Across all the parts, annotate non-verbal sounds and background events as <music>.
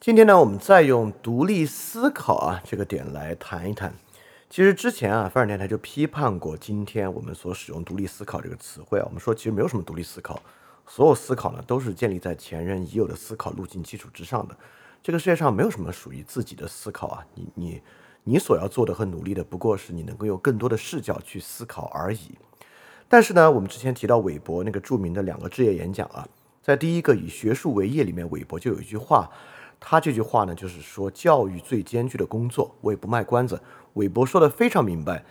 今天呢，我们再用独立思考啊这个点来谈一谈。其实之前啊，范尔电台就批判过今天我们所使用“独立思考”这个词汇啊。我们说，其实没有什么独立思考，所有思考呢都是建立在前人已有的思考路径基础之上的。这个世界上没有什么属于自己的思考啊，你你你所要做的和努力的，不过是你能够有更多的视角去思考而已。但是呢，我们之前提到韦伯那个著名的两个置业演讲啊，在第一个以学术为业里面，韦伯就有一句话。他这句话呢，就是说教育最艰巨的工作，我也不卖关子。韦伯说的非常明白，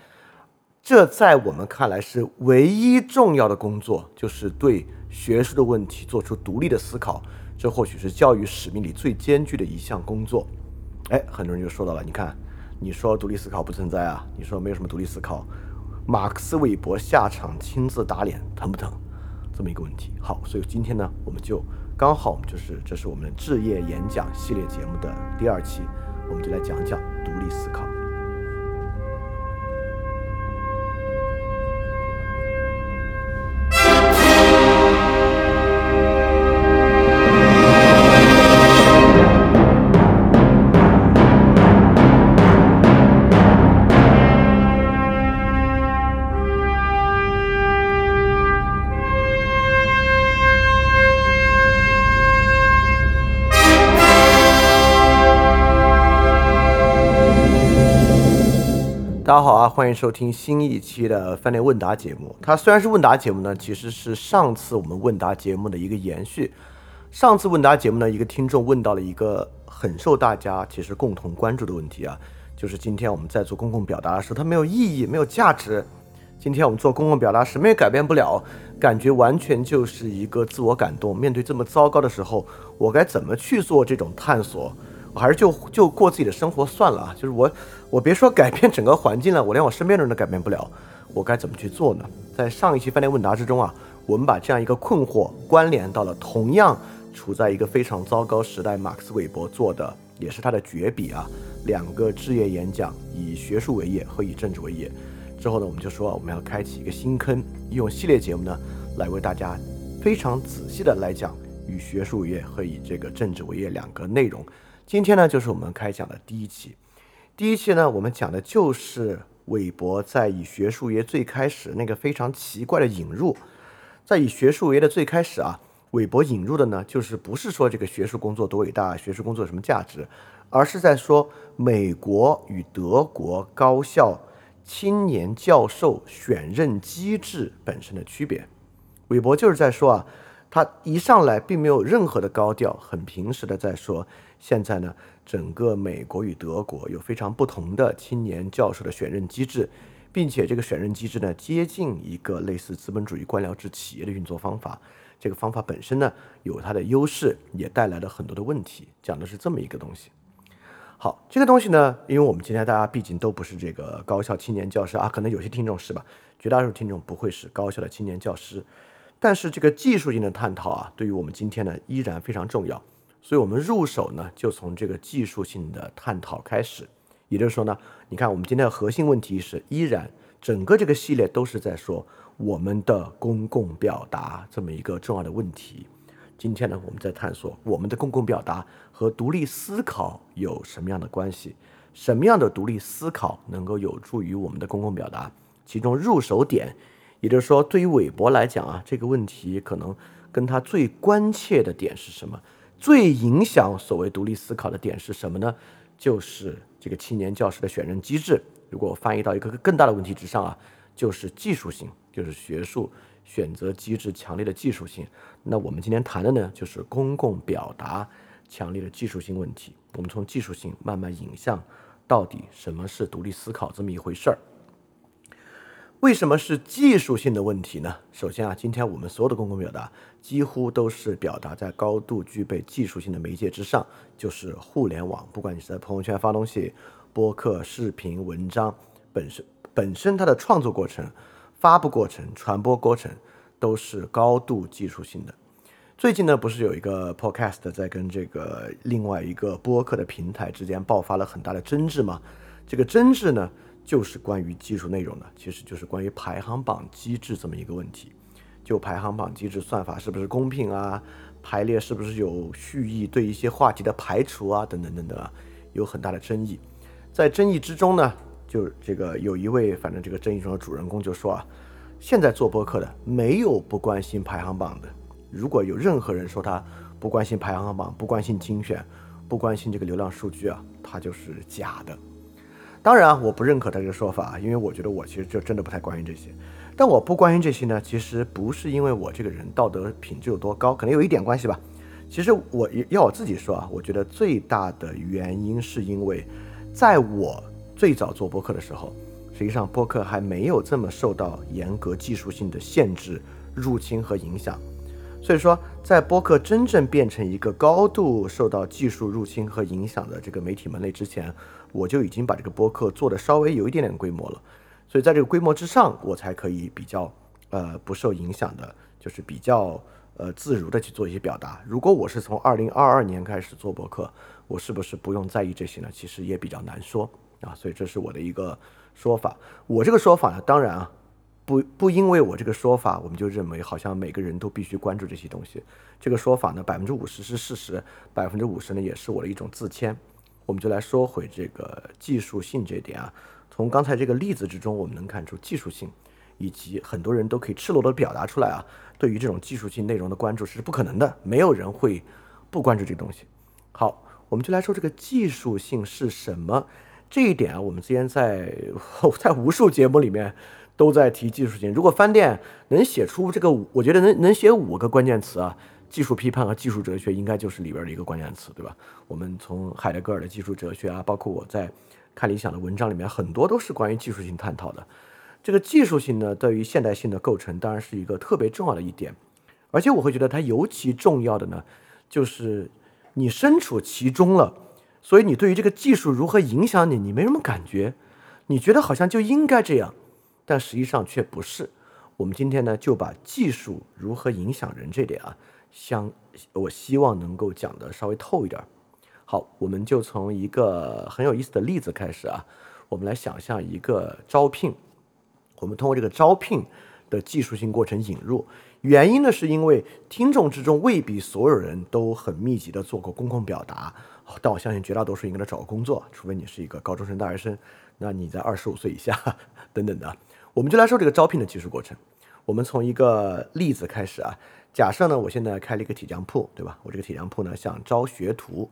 这在我们看来是唯一重要的工作，就是对学术的问题做出独立的思考。这或许是教育使命里最艰巨的一项工作。哎，很多人就说到了，你看，你说独立思考不存在啊？你说没有什么独立思考？马克思韦伯下场亲自打脸，疼不疼？这么一个问题。好，所以今天呢，我们就。刚好我们就是这是我们置业演讲系列节目的第二期，我们就来讲讲独立思考。欢迎收听新一期的饭店问答节目。它虽然是问答节目呢，其实是上次我们问答节目的一个延续。上次问答节目呢，一个听众问到了一个很受大家其实共同关注的问题啊，就是今天我们在做公共表达的时候，它没有意义，没有价值。今天我们做公共表达，什么也改变不了，感觉完全就是一个自我感动。面对这么糟糕的时候，我该怎么去做这种探索？还是就就过自己的生活算了啊！就是我，我别说改变整个环境了，我连我身边的人都改变不了，我该怎么去做呢？在上一期饭店问答之中啊，我们把这样一个困惑关联到了同样处在一个非常糟糕时代，马克思韦伯做的也是他的绝笔啊，两个置业演讲，以学术为业和以政治为业。之后呢，我们就说我们要开启一个新坑，用系列节目呢来为大家非常仔细的来讲与学术为业和以这个政治为业两个内容。今天呢，就是我们开讲的第一期。第一期呢，我们讲的就是韦伯在以学术为最开始那个非常奇怪的引入。在以学术为的最开始啊，韦伯引入的呢，就是不是说这个学术工作多伟大，学术工作有什么价值，而是在说美国与德国高校青年教授选任机制本身的区别。韦伯就是在说啊，他一上来并没有任何的高调，很平实的在说。现在呢，整个美国与德国有非常不同的青年教授的选任机制，并且这个选任机制呢，接近一个类似资本主义官僚制企业的运作方法。这个方法本身呢，有它的优势，也带来了很多的问题。讲的是这么一个东西。好，这个东西呢，因为我们今天大家毕竟都不是这个高校青年教师啊，可能有些听众是吧？绝大多数听众不会是高校的青年教师，但是这个技术性的探讨啊，对于我们今天呢，依然非常重要。所以，我们入手呢，就从这个技术性的探讨开始。也就是说呢，你看，我们今天的核心问题是，依然整个这个系列都是在说我们的公共表达这么一个重要的问题。今天呢，我们在探索我们的公共表达和独立思考有什么样的关系？什么样的独立思考能够有助于我们的公共表达？其中入手点，也就是说，对于韦伯来讲啊，这个问题可能跟他最关切的点是什么？最影响所谓独立思考的点是什么呢？就是这个青年教师的选任机制。如果翻译到一个更大的问题之上啊，就是技术性，就是学术选择机制强烈的技术性。那我们今天谈的呢，就是公共表达强烈的技术性问题。我们从技术性慢慢引向到底什么是独立思考这么一回事儿。为什么是技术性的问题呢？首先啊，今天我们所有的公共表达几乎都是表达在高度具备技术性的媒介之上，就是互联网。不管你是在朋友圈发东西、播客、视频、文章，本身本身它的创作过程、发布过程、传播过程都是高度技术性的。最近呢，不是有一个 podcast 在跟这个另外一个播客的平台之间爆发了很大的争执吗？这个争执呢？就是关于技术内容的，其实就是关于排行榜机制这么一个问题。就排行榜机制算法是不是公平啊？排列是不是有蓄意？对一些话题的排除啊，等等等等啊，有很大的争议。在争议之中呢，就这个有一位，反正这个争议中的主人公就说啊，现在做播客的没有不关心排行榜的。如果有任何人说他不关心排行榜、不关心精选、不关心这个流量数据啊，他就是假的。当然，我不认可他这个说法，因为我觉得我其实就真的不太关心这些。但我不关心这些呢，其实不是因为我这个人道德品质有多高，可能有一点关系吧。其实我要我自己说啊，我觉得最大的原因是因为，在我最早做播客的时候，实际上播客还没有这么受到严格技术性的限制、入侵和影响。所以说，在播客真正变成一个高度受到技术入侵和影响的这个媒体门类之前，我就已经把这个播客做的稍微有一点点规模了。所以在这个规模之上，我才可以比较呃不受影响的，就是比较呃自如的去做一些表达。如果我是从二零二二年开始做博客，我是不是不用在意这些呢？其实也比较难说啊。所以这是我的一个说法。我这个说法呢，当然啊，不不因为我这个说法，我们就认为好像每个人都必须关注这些东西。这个说法呢，百分之五十是事实，百分之五十呢也是我的一种自谦。我们就来说回这个技术性这点啊。从刚才这个例子之中，我们能看出技术性，以及很多人都可以赤裸裸表达出来啊。对于这种技术性内容的关注是不可能的，没有人会不关注这个东西。好，我们就来说这个技术性是什么。这一点啊，我们之前在在无数节目里面都在提技术性。如果翻店能写出这个，我觉得能能写五个关键词啊，技术批判和技术哲学应该就是里边的一个关键词，对吧？我们从海德格尔的技术哲学啊，包括我在。看理想的文章里面很多都是关于技术性探讨的，这个技术性呢，对于现代性的构成当然是一个特别重要的一点，而且我会觉得它尤其重要的呢，就是你身处其中了，所以你对于这个技术如何影响你，你没什么感觉，你觉得好像就应该这样，但实际上却不是。我们今天呢就把技术如何影响人这点啊，相我希望能够讲的稍微透一点。好，我们就从一个很有意思的例子开始啊。我们来想象一个招聘，我们通过这个招聘的技术性过程引入。原因呢，是因为听众之中未必所有人都很密集的做过公共表达，但我相信绝大多数应该找个工作，除非你是一个高中生、大学生，那你在二十五岁以下等等的。我们就来说这个招聘的技术过程。我们从一个例子开始啊。假设呢，我现在开了一个铁匠铺，对吧？我这个铁匠铺呢，想招学徒。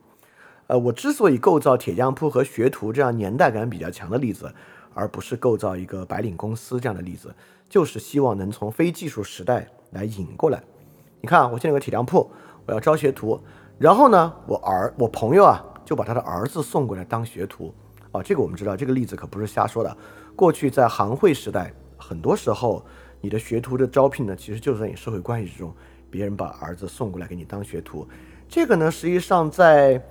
呃，我之所以构造铁匠铺和学徒这样年代感比较强的例子，而不是构造一个白领公司这样的例子，就是希望能从非技术时代来引过来。你看，我现在有个铁匠铺，我要招学徒，然后呢，我儿我朋友啊就把他的儿子送过来当学徒。啊，这个我们知道，这个例子可不是瞎说的。过去在行会时代，很多时候你的学徒的招聘呢，其实就是在你社会关系之中，别人把儿子送过来给你当学徒。这个呢，实际上在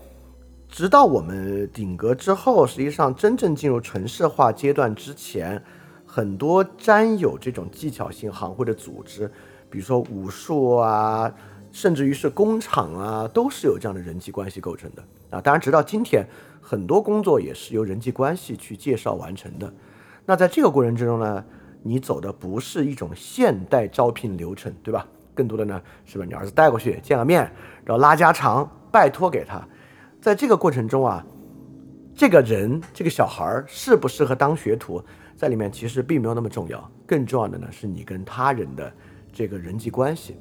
直到我们顶格之后，实际上真正进入城市化阶段之前，很多沾有这种技巧性行会的组织，比如说武术啊，甚至于是工厂啊，都是有这样的人际关系构成的啊。当然，直到今天，很多工作也是由人际关系去介绍完成的。那在这个过程之中呢，你走的不是一种现代招聘流程，对吧？更多的呢，是把你儿子带过去见个面，然后拉家常，拜托给他。在这个过程中啊，这个人这个小孩儿适不适合当学徒，在里面其实并没有那么重要。更重要的呢，是你跟他人的这个人际关系。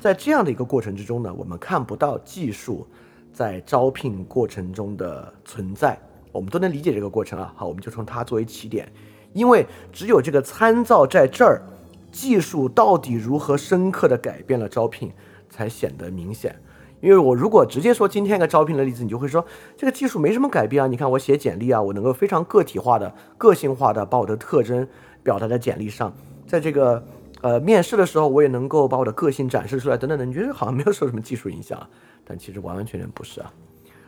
在这样的一个过程之中呢，我们看不到技术在招聘过程中的存在，我们都能理解这个过程啊。好，我们就从它作为起点，因为只有这个参照在这儿，技术到底如何深刻的改变了招聘，才显得明显。因为我如果直接说今天一个招聘的例子，你就会说这个技术没什么改变啊。你看我写简历啊，我能够非常个体化的、个性化的把我的特征表达在简历上，在这个呃面试的时候，我也能够把我的个性展示出来，等等的。你觉得好像没有受什么技术影响，但其实完完全全不是啊。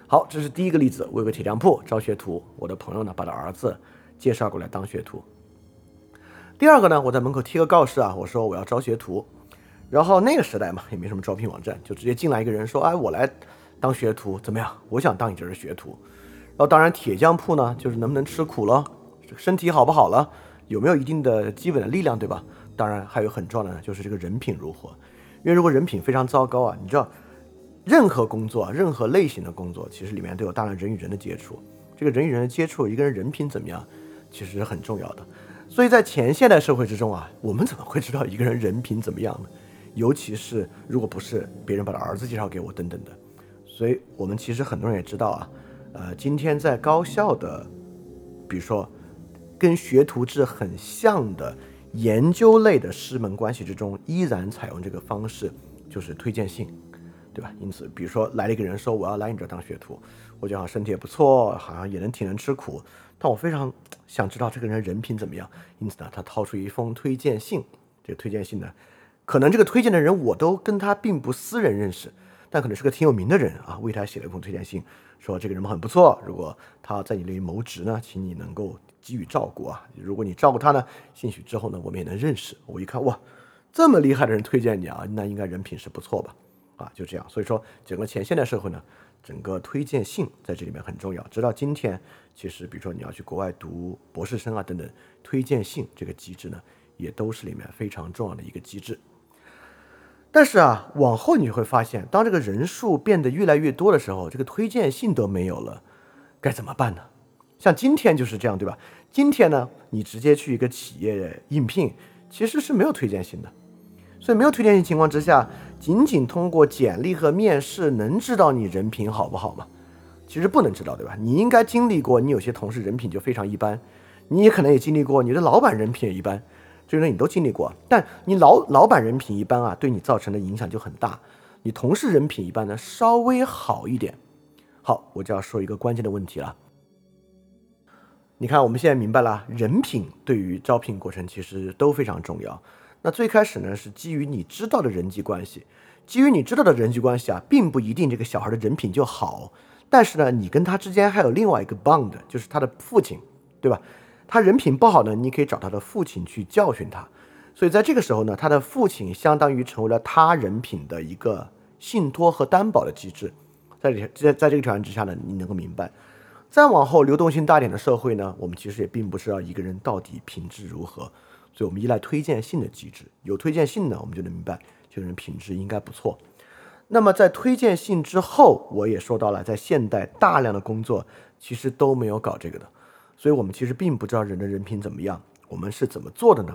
好，这是第一个例子，我有个铁匠铺招学徒，我的朋友呢把他儿子介绍过来当学徒。第二个呢，我在门口贴个告示啊，我说我要招学徒。然后那个时代嘛，也没什么招聘网站，就直接进来一个人说：“哎，我来当学徒，怎么样？我想当你这儿的学徒。”然后当然铁匠铺呢，就是能不能吃苦了，身体好不好了，有没有一定的基本的力量，对吧？当然还有很重要的呢，就是这个人品如何。因为如果人品非常糟糕啊，你知道，任何工作、任何类型的工作，其实里面都有大量人与人的接触。这个人与人的接触，一个人人品怎么样，其实是很重要的。所以在前现代社会之中啊，我们怎么会知道一个人人品怎么样呢？尤其是如果不是别人把他儿子介绍给我等等的。所以我们其实很多人也知道啊，呃，今天在高校的，比如说跟学徒制很像的。研究类的师门关系之中，依然采用这个方式，就是推荐信，对吧？因此，比如说来了一个人说我要来你这当学徒，我觉得好像身体也不错，好像也能挺能吃苦，但我非常想知道这个人人品怎么样。因此呢，他掏出一封推荐信，这个推荐信呢，可能这个推荐的人我都跟他并不私人认识，但可能是个挺有名的人啊，为他写了一封推荐信，说这个人很不错，如果他在你那里谋职呢，请你能够。给予照顾啊！如果你照顾他呢，兴许之后呢，我们也能认识。我一看，哇，这么厉害的人推荐你啊，那应该人品是不错吧？啊，就这样。所以说，整个前现代社会呢，整个推荐信在这里面很重要。直到今天，其实比如说你要去国外读博士生啊等等，推荐信这个机制呢，也都是里面非常重要的一个机制。但是啊，往后你会发现，当这个人数变得越来越多的时候，这个推荐信都没有了，该怎么办呢？像今天就是这样，对吧？今天呢，你直接去一个企业应聘，其实是没有推荐信的。所以没有推荐信情况之下，仅仅通过简历和面试能知道你人品好不好吗？其实不能知道，对吧？你应该经历过，你有些同事人品就非常一般，你也可能也经历过，你的老板人品也一般，这些你都经历过。但你老老板人品一般啊，对你造成的影响就很大。你同事人品一般呢，稍微好一点。好，我就要说一个关键的问题了。你看，我们现在明白了，人品对于招聘过程其实都非常重要。那最开始呢，是基于你知道的人际关系，基于你知道的人际关系啊，并不一定这个小孩的人品就好。但是呢，你跟他之间还有另外一个 bond，就是他的父亲，对吧？他人品不好呢，你可以找他的父亲去教训他。所以在这个时候呢，他的父亲相当于成为了他人品的一个信托和担保的机制。在在在这个条件之下呢，你能够明白。再往后，流动性大点的社会呢，我们其实也并不知道一个人到底品质如何，所以我们依赖推荐信的机制。有推荐信呢，我们就能明白这个人品质应该不错。那么在推荐信之后，我也说到了，在现代大量的工作其实都没有搞这个的，所以我们其实并不知道人的人品怎么样。我们是怎么做的呢？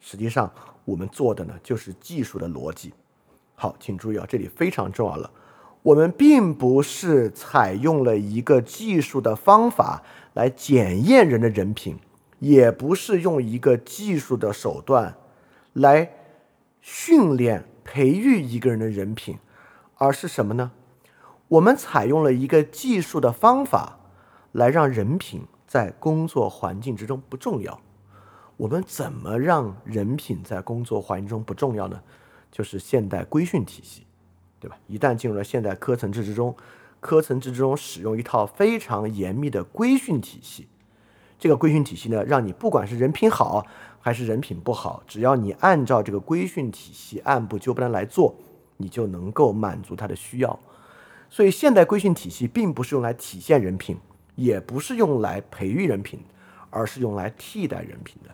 实际上，我们做的呢就是技术的逻辑。好，请注意啊，这里非常重要了。我们并不是采用了一个技术的方法来检验人的人品，也不是用一个技术的手段来训练培育一个人的人品，而是什么呢？我们采用了一个技术的方法来让人品在工作环境之中不重要。我们怎么让人品在工作环境中不重要呢？就是现代规训体系。对吧？一旦进入了现代科层制之中，科层制之中使用一套非常严密的规训体系。这个规训体系呢，让你不管是人品好还是人品不好，只要你按照这个规训体系按部就班来做，你就能够满足他的需要。所以，现代规训体系并不是用来体现人品，也不是用来培育人品，而是用来替代人品的。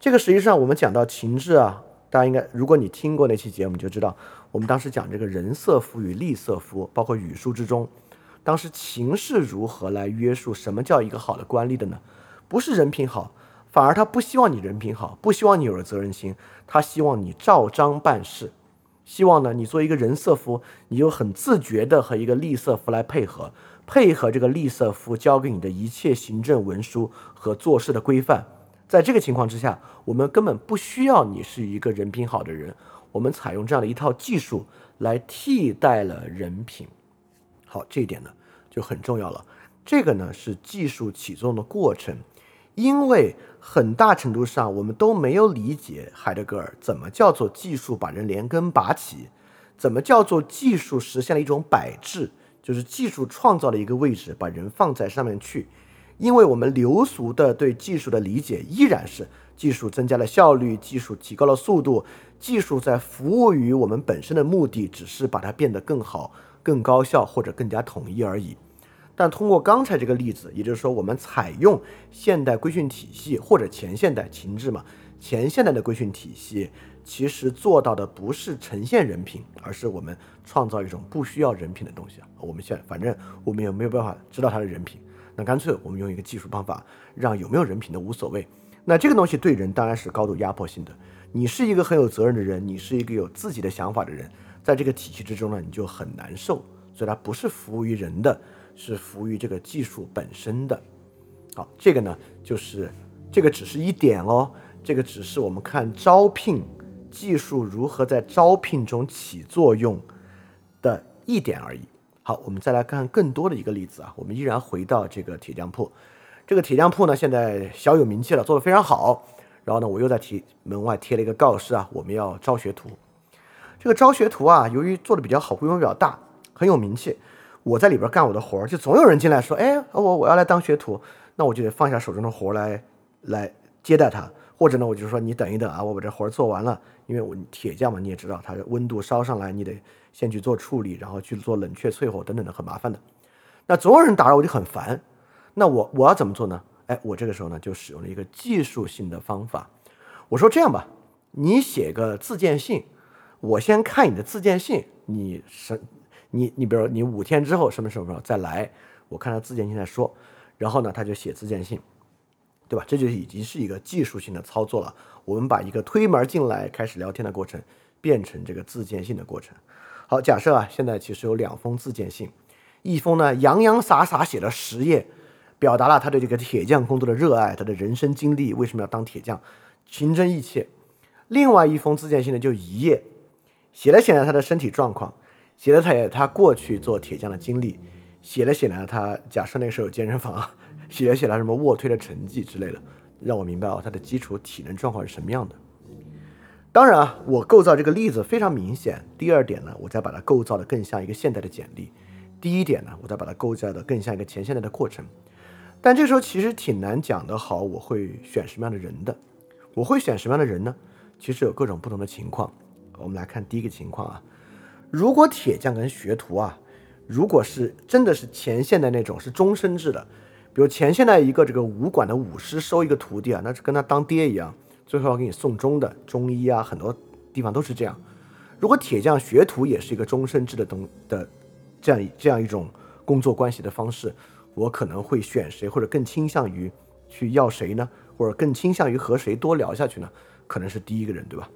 这个实际上我们讲到情志啊，大家应该，如果你听过那期节目，你就知道。我们当时讲这个人色夫与利色夫，包括语书之中，当时情是如何来约束什么叫一个好的官吏的呢？不是人品好，反而他不希望你人品好，不希望你有了责任心，他希望你照章办事，希望呢你做一个人色夫，你就很自觉的和一个利色夫来配合，配合这个利色夫交给你的一切行政文书和做事的规范。在这个情况之下，我们根本不需要你是一个人品好的人。我们采用这样的一套技术来替代了人品，好，这一点呢就很重要了。这个呢是技术启动的过程，因为很大程度上我们都没有理解海德格尔怎么叫做技术把人连根拔起，怎么叫做技术实现了一种摆置，就是技术创造了一个位置，把人放在上面去。因为我们流俗的对技术的理解依然是技术增加了效率，技术提高了速度。技术在服务于我们本身的目的，只是把它变得更好、更高效或者更加统一而已。但通过刚才这个例子，也就是说，我们采用现代规训体系或者前现代情志嘛，前现代的规训体系其实做到的不是呈现人品，而是我们创造一种不需要人品的东西啊。我们现在反正我们也没有办法知道他的人品，那干脆我们用一个技术方法，让有没有人品都无所谓。那这个东西对人当然是高度压迫性的。你是一个很有责任的人，你是一个有自己的想法的人，在这个体系之中呢，你就很难受。所以它不是服务于人的，是服务于这个技术本身的。好，这个呢，就是这个只是一点哦，这个只是我们看招聘技术如何在招聘中起作用的一点而已。好，我们再来看更多的一个例子啊，我们依然回到这个铁匠铺，这个铁匠铺呢，现在小有名气了，做得非常好。然后呢，我又在贴门外贴了一个告示啊，我们要招学徒。这个招学徒啊，由于做的比较好，规模比较大。很有名气，我在里边干我的活儿，就总有人进来说：“哎，我我要来当学徒。”那我就得放下手中的活儿来来接待他，或者呢，我就说：“你等一等啊，我把这活儿做完了。”因为我铁匠嘛，你也知道，它温度烧上来，你得先去做处理，然后去做冷却淬火等等的，很麻烦的。那总有人打扰，我就很烦。那我我要怎么做呢？哎，我这个时候呢，就使用了一个技术性的方法。我说：“这样吧，你写个自荐信，我先看你的自荐信，你什。”你你比如你五天之后什么时候再来，我看他自荐信再说，然后呢他就写自荐信，对吧？这就已经是一个技术性的操作了。我们把一个推门进来开始聊天的过程变成这个自荐信的过程。好，假设啊现在其实有两封自荐信，一封呢洋洋洒洒写了十页，表达了他对这个铁匠工作的热爱，他的人生经历，为什么要当铁匠，情真意切。另外一封自荐信呢就一页，写了写了他的身体状况。写了他也他过去做铁匠的经历，写了写了他假设那个时候有健身房，写了写了什么卧推的成绩之类的，让我明白哦他的基础体能状况是什么样的。当然啊，我构造这个例子非常明显。第二点呢，我再把它构造的更像一个现代的简历。第一点呢，我再把它构造的更像一个前现代的过程。但这时候其实挺难讲的好，我会选什么样的人的？我会选什么样的人呢？其实有各种不同的情况。我们来看第一个情况啊。如果铁匠跟学徒啊，如果是真的是前线的那种是终身制的，比如前线的一个这个武馆的武师收一个徒弟啊，那是跟他当爹一样，最后要给你送终的中医啊，很多地方都是这样。如果铁匠学徒也是一个终身制的东的这样这样一种工作关系的方式，我可能会选谁，或者更倾向于去要谁呢？或者更倾向于和谁多聊下去呢？可能是第一个人，对吧？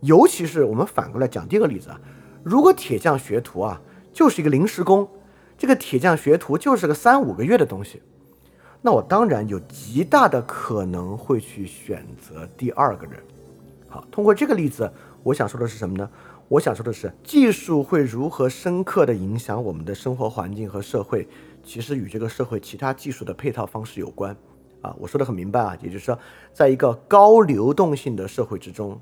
尤其是我们反过来讲第二个例子啊。如果铁匠学徒啊，就是一个临时工，这个铁匠学徒就是个三五个月的东西，那我当然有极大的可能会去选择第二个人。好，通过这个例子，我想说的是什么呢？我想说的是，技术会如何深刻的影响我们的生活环境和社会，其实与这个社会其他技术的配套方式有关。啊，我说的很明白啊，也就是说，在一个高流动性的社会之中，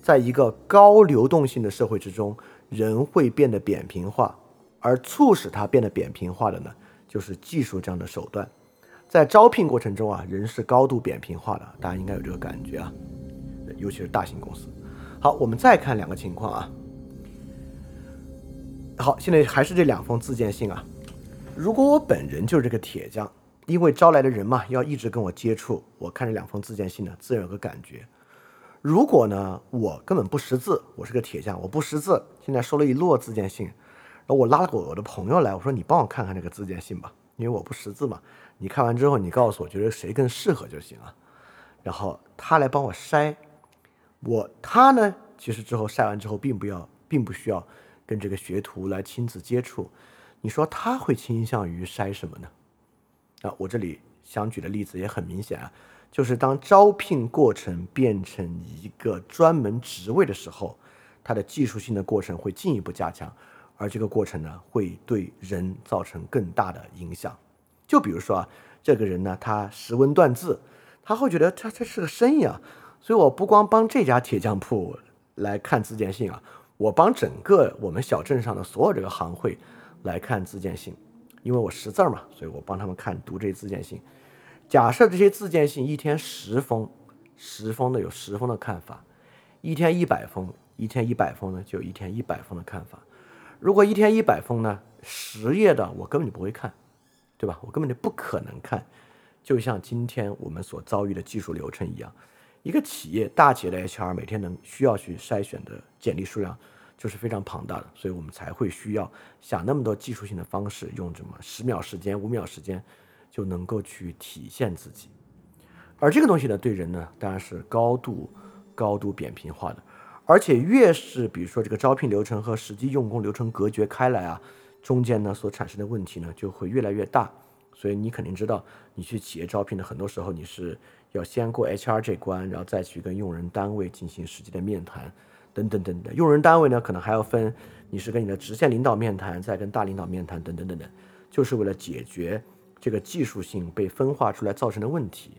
在一个高流动性的社会之中。人会变得扁平化，而促使它变得扁平化的呢，就是技术这样的手段。在招聘过程中啊，人是高度扁平化的，大家应该有这个感觉啊，尤其是大型公司。好，我们再看两个情况啊。好，现在还是这两封自荐信啊。如果我本人就是这个铁匠，因为招来的人嘛，要一直跟我接触，我看这两封自荐信呢，自然有个感觉。如果呢，我根本不识字，我是个铁匠，我不识字。现在收了一摞自荐信，然后我拉了我的朋友来，我说你帮我看看这个自荐信吧，因为我不识字嘛。你看完之后，你告诉我觉得谁更适合就行了。然后他来帮我筛，我他呢，其实之后筛完之后，并不要，并不需要跟这个学徒来亲自接触。你说他会倾向于筛什么呢？啊，我这里想举的例子也很明显啊。就是当招聘过程变成一个专门职位的时候，它的技术性的过程会进一步加强，而这个过程呢，会对人造成更大的影响。就比如说啊，这个人呢，他识文断字，他会觉得他这是个生意啊，所以我不光帮这家铁匠铺来看自荐信啊，我帮整个我们小镇上的所有这个行会来看自荐信，因为我识字嘛，所以我帮他们看读这些自荐信。假设这些自荐信一天十封，十封的有十封的看法，一天一百封，一天一百封呢就一天一百封的看法。如果一天一百封呢，十页的我根本就不会看，对吧？我根本就不可能看。就像今天我们所遭遇的技术流程一样，一个企业大企业的 HR 每天能需要去筛选的简历数量就是非常庞大的，所以我们才会需要想那么多技术性的方式，用这么十秒时间、五秒时间就能够去体现自己。而这个东西呢，对人呢当然是高度、高度扁平化的，而且越是比如说这个招聘流程和实际用工流程隔绝开来啊，中间呢所产生的问题呢就会越来越大。所以你肯定知道，你去企业招聘的很多时候你是要先过 HR 这关，然后再去跟用人单位进行实际的面谈，等等等等。用人单位呢可能还要分你是跟你的直线领导面谈，再跟大领导面谈，等等等等，就是为了解决这个技术性被分化出来造成的问题。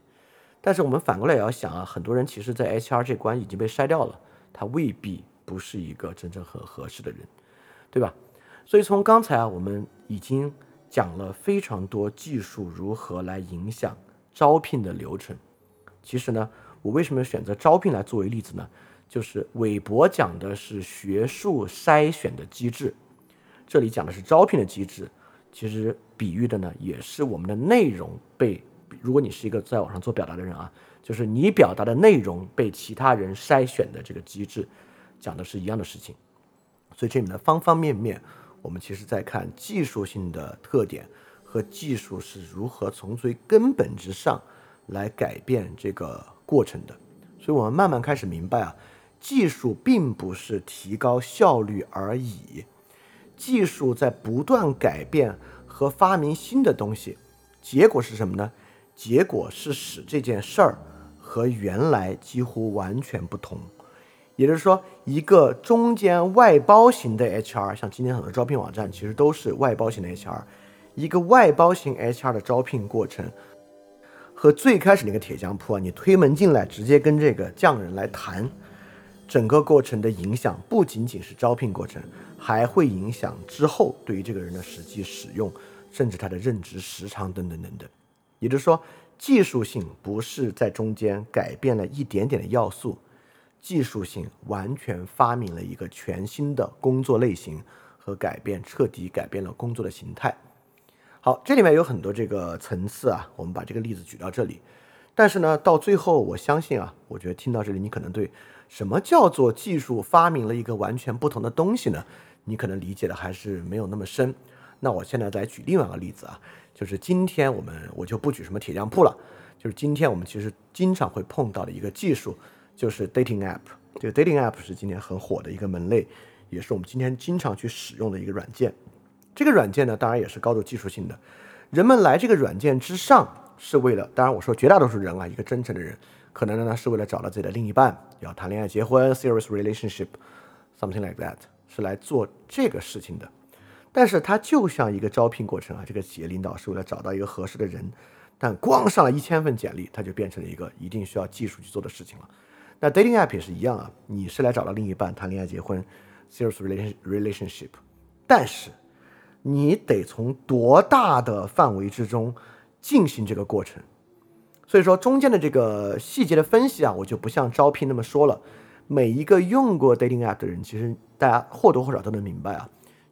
但是我们反过来也要想啊，很多人其实，在 HR 这关已经被筛掉了，他未必不是一个真正很合适的人，对吧？所以从刚才啊，我们已经讲了非常多技术如何来影响招聘的流程。其实呢，我为什么选择招聘来作为例子呢？就是韦伯讲的是学术筛选的机制，这里讲的是招聘的机制，其实比喻的呢，也是我们的内容被。如果你是一个在网上做表达的人啊，就是你表达的内容被其他人筛选的这个机制，讲的是一样的事情。所以这里面的方方面面，我们其实在看技术性的特点和技术是如何从最根本之上来改变这个过程的。所以我们慢慢开始明白啊，技术并不是提高效率而已，技术在不断改变和发明新的东西，结果是什么呢？结果是使这件事儿和原来几乎完全不同，也就是说，一个中间外包型的 HR，像今天很多招聘网站其实都是外包型的 HR，一个外包型 HR 的招聘过程和最开始那个铁匠铺啊，你推门进来直接跟这个匠人来谈，整个过程的影响不仅仅是招聘过程，还会影响之后对于这个人的实际使用，甚至他的任职时长等等等等。也就是说，技术性不是在中间改变了一点点的要素，技术性完全发明了一个全新的工作类型和改变，彻底改变了工作的形态。好，这里面有很多这个层次啊，我们把这个例子举到这里。但是呢，到最后，我相信啊，我觉得听到这里，你可能对什么叫做技术发明了一个完全不同的东西呢？你可能理解的还是没有那么深。那我现在再举另外一个例子啊。就是今天我们我就不举什么铁匠铺了，就是今天我们其实经常会碰到的一个技术，就是 dating app。这个 dating app 是今年很火的一个门类，也是我们今天经常去使用的一个软件。这个软件呢，当然也是高度技术性的。人们来这个软件之上，是为了，当然我说绝大多数人啊，一个真诚的人，可能呢是为了找到自己的另一半，要谈恋爱、结婚，serious relationship，something like that，是来做这个事情的。但是它就像一个招聘过程啊，这个企业领导是为了找到一个合适的人，但光上了一千份简历，它就变成了一个一定需要技术去做的事情了。那 dating app 也是一样啊，你是来找到另一半谈恋爱结婚，serious relation relationship，但是你得从多大的范围之中进行这个过程？所以说中间的这个细节的分析啊，我就不像招聘那么说了。每一个用过 dating app 的人，其实大家或多或少都能明白啊。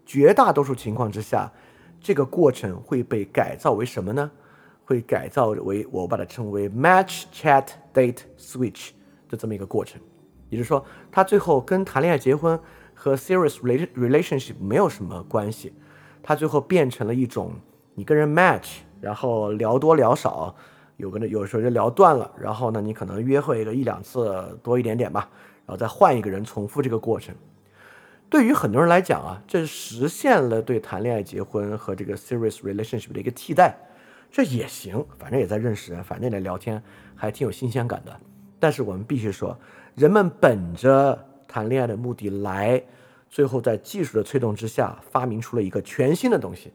绝大多数情况之下，这个过程会被改造为什么呢？会改造为我把它称为 match chat date switch 的这么一个过程。也就是说，它最后跟谈恋爱、结婚和 serious relationship 没有什么关系。它最后变成了一种你跟人 match，然后聊多聊少，有个有时候就聊断了，然后呢你可能约会个一两次多一点点吧，然后再换一个人重复这个过程。对于很多人来讲啊，这实现了对谈恋爱、结婚和这个 serious relationship 的一个替代，这也行，反正也在认识人，反正也在聊天，还挺有新鲜感的。但是我们必须说，人们本着谈恋爱的目的来，最后在技术的推动之下，发明出了一个全新的东西。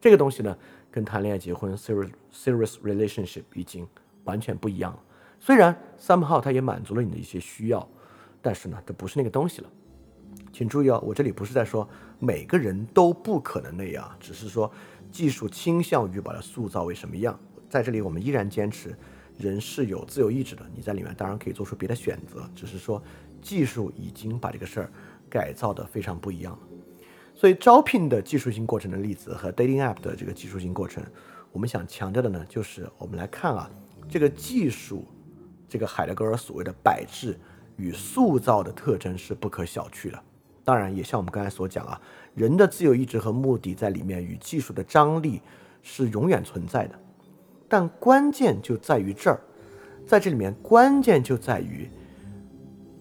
这个东西呢，跟谈恋爱、结婚 serious serious relationship 已经完全不一样了。虽然 somehow 它也满足了你的一些需要，但是呢，这不是那个东西了。请注意哦，我这里不是在说每个人都不可能那样，只是说技术倾向于把它塑造为什么样。在这里，我们依然坚持人是有自由意志的，你在里面当然可以做出别的选择，只是说技术已经把这个事儿改造的非常不一样了。所以，招聘的技术性过程的例子和 dating app 的这个技术性过程，我们想强调的呢，就是我们来看啊，这个技术这个海德格尔所谓的摆置与塑造的特征是不可小觑的。当然，也像我们刚才所讲啊，人的自由意志和目的在里面与技术的张力是永远存在的。但关键就在于这儿，在这里面关键就在于，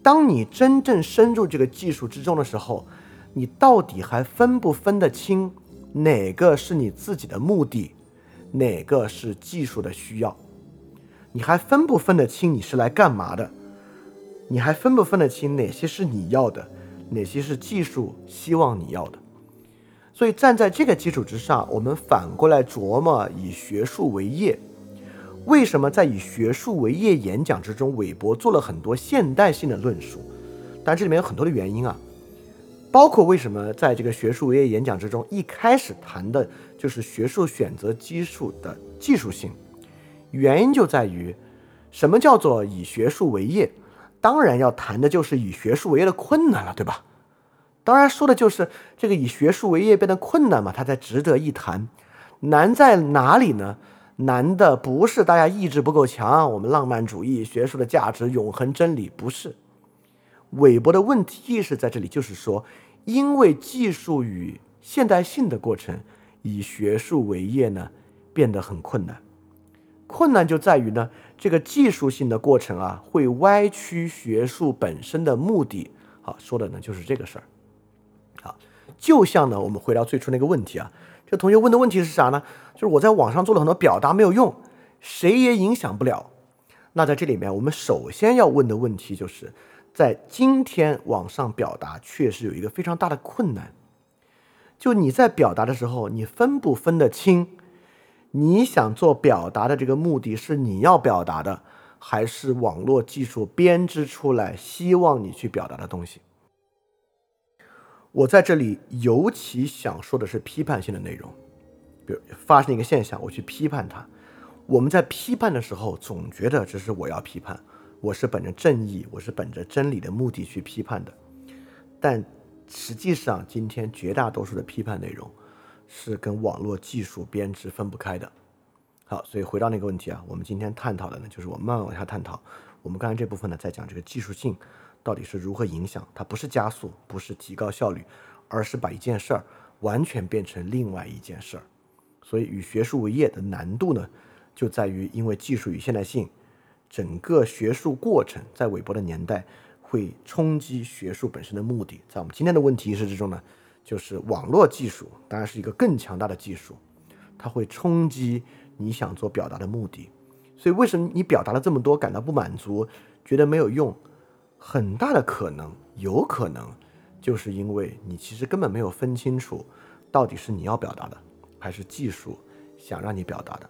当你真正深入这个技术之中的时候，你到底还分不分得清哪个是你自己的目的，哪个是技术的需要？你还分不分得清你是来干嘛的？你还分不分得清哪些是你要的，哪些是技术希望你要的？所以站在这个基础之上，我们反过来琢磨以学术为业。为什么在以学术为业演讲之中，韦伯做了很多现代性的论述？但这里面有很多的原因啊，包括为什么在这个学术为业演讲之中，一开始谈的就是学术选择基数的技术性。原因就在于，什么叫做以学术为业？当然要谈的就是以学术为业的困难了，对吧？当然说的就是这个以学术为业变得困难嘛，它才值得一谈。难在哪里呢？难的不是大家意志不够强，我们浪漫主义学术的价值、永恒真理不是。韦伯的问题意识在这里，就是说，因为技术与现代性的过程，以学术为业呢，变得很困难。困难就在于呢，这个技术性的过程啊，会歪曲学术本身的目的。好，说的呢就是这个事儿。好，就像呢，我们回到最初那个问题啊，这同学问的问题是啥呢？就是我在网上做了很多表达没有用，谁也影响不了。那在这里面，我们首先要问的问题就是，在今天网上表达确实有一个非常大的困难，就你在表达的时候，你分不分得清？你想做表达的这个目的是你要表达的，还是网络技术编织出来希望你去表达的东西？我在这里尤其想说的是批判性的内容，比如发生一个现象，我去批判它。我们在批判的时候，总觉得这是我要批判，我是本着正义，我是本着真理的目的去批判的。但实际上，今天绝大多数的批判内容。是跟网络技术编织分不开的。好，所以回到那个问题啊，我们今天探讨的呢，就是我慢慢往下探讨。我们刚才这部分呢，在讲这个技术性到底是如何影响，它不是加速，不是提高效率，而是把一件事儿完全变成另外一件事儿。所以，与学术为业的难度呢，就在于因为技术与现代性，整个学术过程在韦伯的年代会冲击学术本身的目的。在我们今天的问题意识之中呢？就是网络技术，当然是一个更强大的技术，它会冲击你想做表达的目的。所以，为什么你表达了这么多感到不满足，觉得没有用？很大的可能，有可能，就是因为你其实根本没有分清楚，到底是你要表达的，还是技术想让你表达的。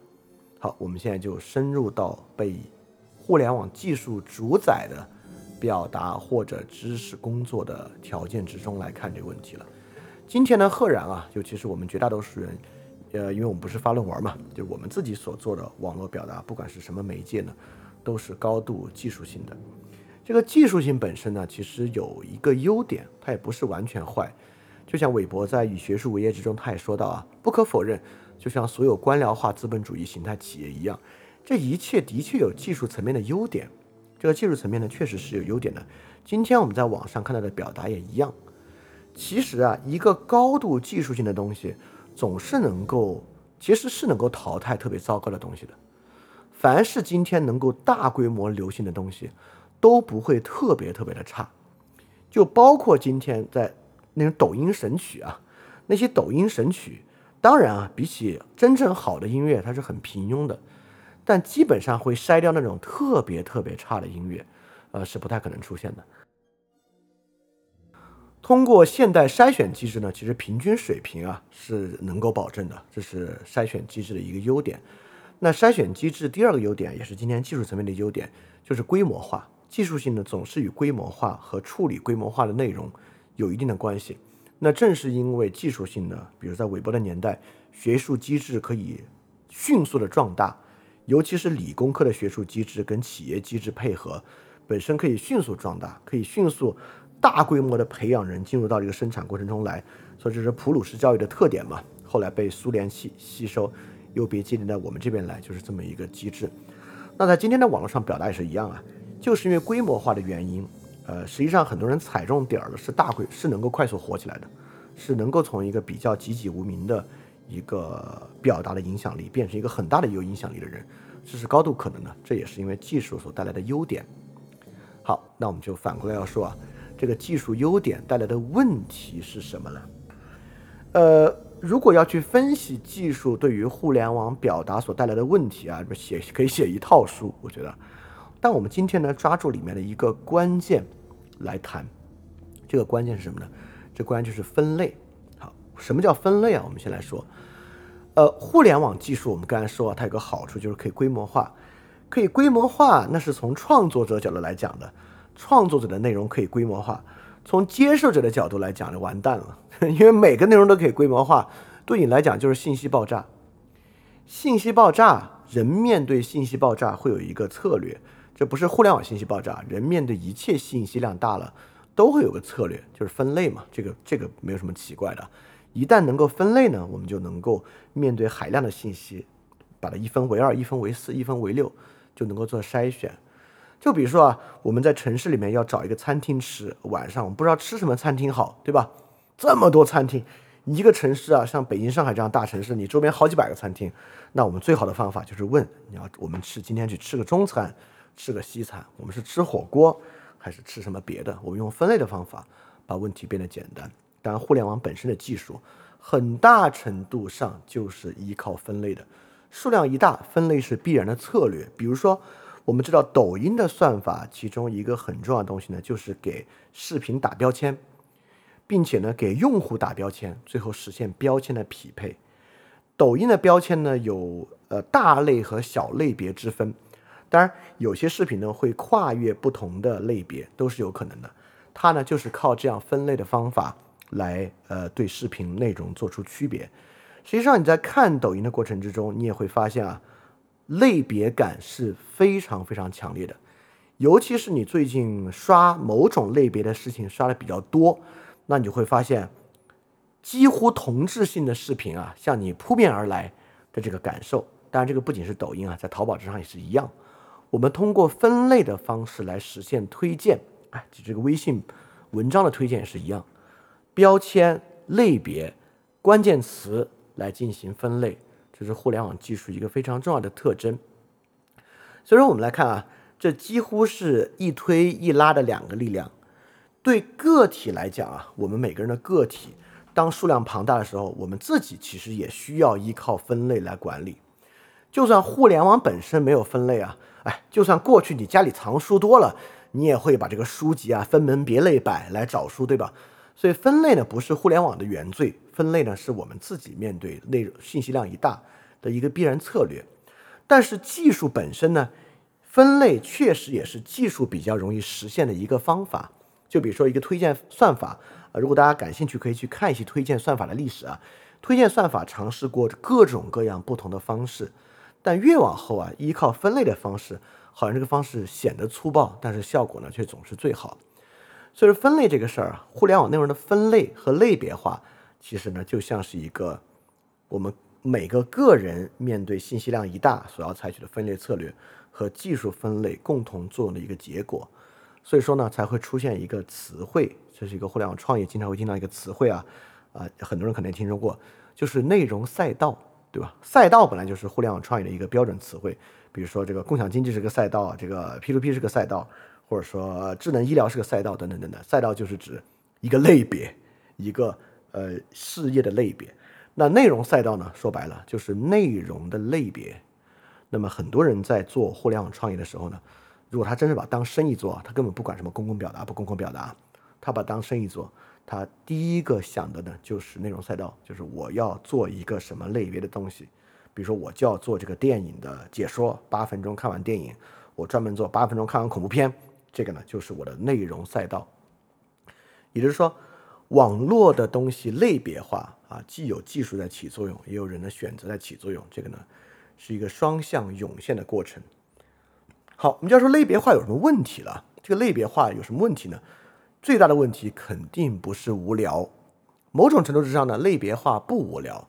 好，我们现在就深入到被互联网技术主宰的表达或者知识工作的条件之中来看这个问题了。今天呢，赫然啊，尤其是我们绝大多数人，呃，因为我们不是发论文嘛，就我们自己所做的网络表达，不管是什么媒介呢，都是高度技术性的。这个技术性本身呢，其实有一个优点，它也不是完全坏。就像韦伯在《以学术为业》之中，他也说到啊，不可否认，就像所有官僚化资本主义形态企业一样，这一切的确有技术层面的优点。这个技术层面呢，确实是有优点的。今天我们在网上看到的表达也一样。其实啊，一个高度技术性的东西，总是能够，其实是能够淘汰特别糟糕的东西的。凡是今天能够大规模流行的东西，都不会特别特别的差。就包括今天在那种抖音神曲啊，那些抖音神曲，当然啊，比起真正好的音乐，它是很平庸的，但基本上会筛掉那种特别特别差的音乐，呃，是不太可能出现的。通过现代筛选机制呢，其实平均水平啊是能够保证的，这是筛选机制的一个优点。那筛选机制第二个优点，也是今天技术层面的优点，就是规模化。技术性呢总是与规模化和处理规模化的内容有一定的关系。那正是因为技术性呢，比如在韦伯的年代，学术机制可以迅速的壮大，尤其是理工科的学术机制跟企业机制配合，本身可以迅速壮大，可以迅速。大规模的培养人进入到这个生产过程中来，所以这是普鲁士教育的特点嘛。后来被苏联吸吸收，又被接进到我们这边来，就是这么一个机制。那在今天的网络上表达也是一样啊，就是因为规模化的原因，呃，实际上很多人踩中点儿了，是大规是能够快速火起来的，是能够从一个比较籍籍无名的一个表达的影响力，变成一个很大的有影响力的人，这是高度可能的。这也是因为技术所带来的优点。好，那我们就反过来要说啊，这个技术优点带来的问题是什么呢？呃，如果要去分析技术对于互联网表达所带来的问题啊，写可以写一套书，我觉得。但我们今天呢，抓住里面的一个关键来谈，这个关键是什么呢？这关键就是分类。好，什么叫分类啊？我们先来说，呃，互联网技术我们刚才说啊，它有个好处就是可以规模化，可以规模化，那是从创作者角度来讲的，创作者的内容可以规模化。从接受者的角度来讲，就完蛋了，<laughs> 因为每个内容都可以规模化，对你来讲就是信息爆炸。信息爆炸，人面对信息爆炸会有一个策略，这不是互联网信息爆炸，人面对一切信息量大了，都会有个策略，就是分类嘛。这个这个没有什么奇怪的。一旦能够分类呢，我们就能够面对海量的信息，把它一分为二、一分为四、一分为六，就能够做筛选。就比如说啊，我们在城市里面要找一个餐厅吃，晚上我们不知道吃什么餐厅好，对吧？这么多餐厅，一个城市啊，像北京、上海这样大城市，你周边好几百个餐厅，那我们最好的方法就是问你要我们吃今天去吃个中餐，吃个西餐，我们是吃火锅还是吃什么别的？我们用分类的方法把问题变得简单。当然，互联网本身的技术很大程度上就是依靠分类的，数量一大，分类是必然的策略。比如说。我们知道抖音的算法，其中一个很重要的东西呢，就是给视频打标签，并且呢给用户打标签，最后实现标签的匹配。抖音的标签呢有呃大类和小类别之分，当然有些视频呢会跨越不同的类别，都是有可能的。它呢就是靠这样分类的方法来呃对视频内容做出区别。实际上你在看抖音的过程之中，你也会发现啊。类别感是非常非常强烈的，尤其是你最近刷某种类别的事情刷的比较多，那你就会发现，几乎同质性的视频啊，向你扑面而来的这个感受。当然，这个不仅是抖音啊，在淘宝之上也是一样。我们通过分类的方式来实现推荐，哎，就这个微信文章的推荐也是一样，标签、类别、关键词来进行分类。这是互联网技术一个非常重要的特征。所以说，我们来看啊，这几乎是一推一拉的两个力量。对个体来讲啊，我们每个人的个体，当数量庞大的时候，我们自己其实也需要依靠分类来管理。就算互联网本身没有分类啊，哎，就算过去你家里藏书多了，你也会把这个书籍啊分门别类摆来找书，对吧？所以分类呢，不是互联网的原罪，分类呢是我们自己面对内容信息量一大的一个必然策略。但是技术本身呢，分类确实也是技术比较容易实现的一个方法。就比如说一个推荐算法啊，如果大家感兴趣，可以去看一些推荐算法的历史啊。推荐算法尝试过各种各样不同的方式，但越往后啊，依靠分类的方式，好像这个方式显得粗暴，但是效果呢却总是最好。所以说分类这个事儿啊，互联网内容的分类和类别化，其实呢就像是一个我们每个个人面对信息量一大所要采取的分类策略和技术分类共同作用的一个结果。所以说呢，才会出现一个词汇，这是一个互联网创业经常会听到一个词汇啊啊，很多人可能听说过，就是内容赛道，对吧？赛道本来就是互联网创业的一个标准词汇，比如说这个共享经济是个赛道，这个 P to P 是个赛道。或者说智能医疗是个赛道，等等等等。赛道就是指一个类别，一个呃事业的类别。那内容赛道呢？说白了就是内容的类别。那么很多人在做互联网创业的时候呢，如果他真是把当生意做，他根本不管什么公共表达不公共表达，他把当生意做，他第一个想的呢就是内容赛道，就是我要做一个什么类别的东西。比如说我就要做这个电影的解说，八分钟看完电影，我专门做八分钟看完恐怖片。这个呢，就是我的内容赛道，也就是说，网络的东西类别化啊，既有技术在起作用，也有人的选择在起作用。这个呢，是一个双向涌现的过程。好，我们就要说类别化有什么问题了？这个类别化有什么问题呢？最大的问题肯定不是无聊，某种程度之上呢，类别化不无聊。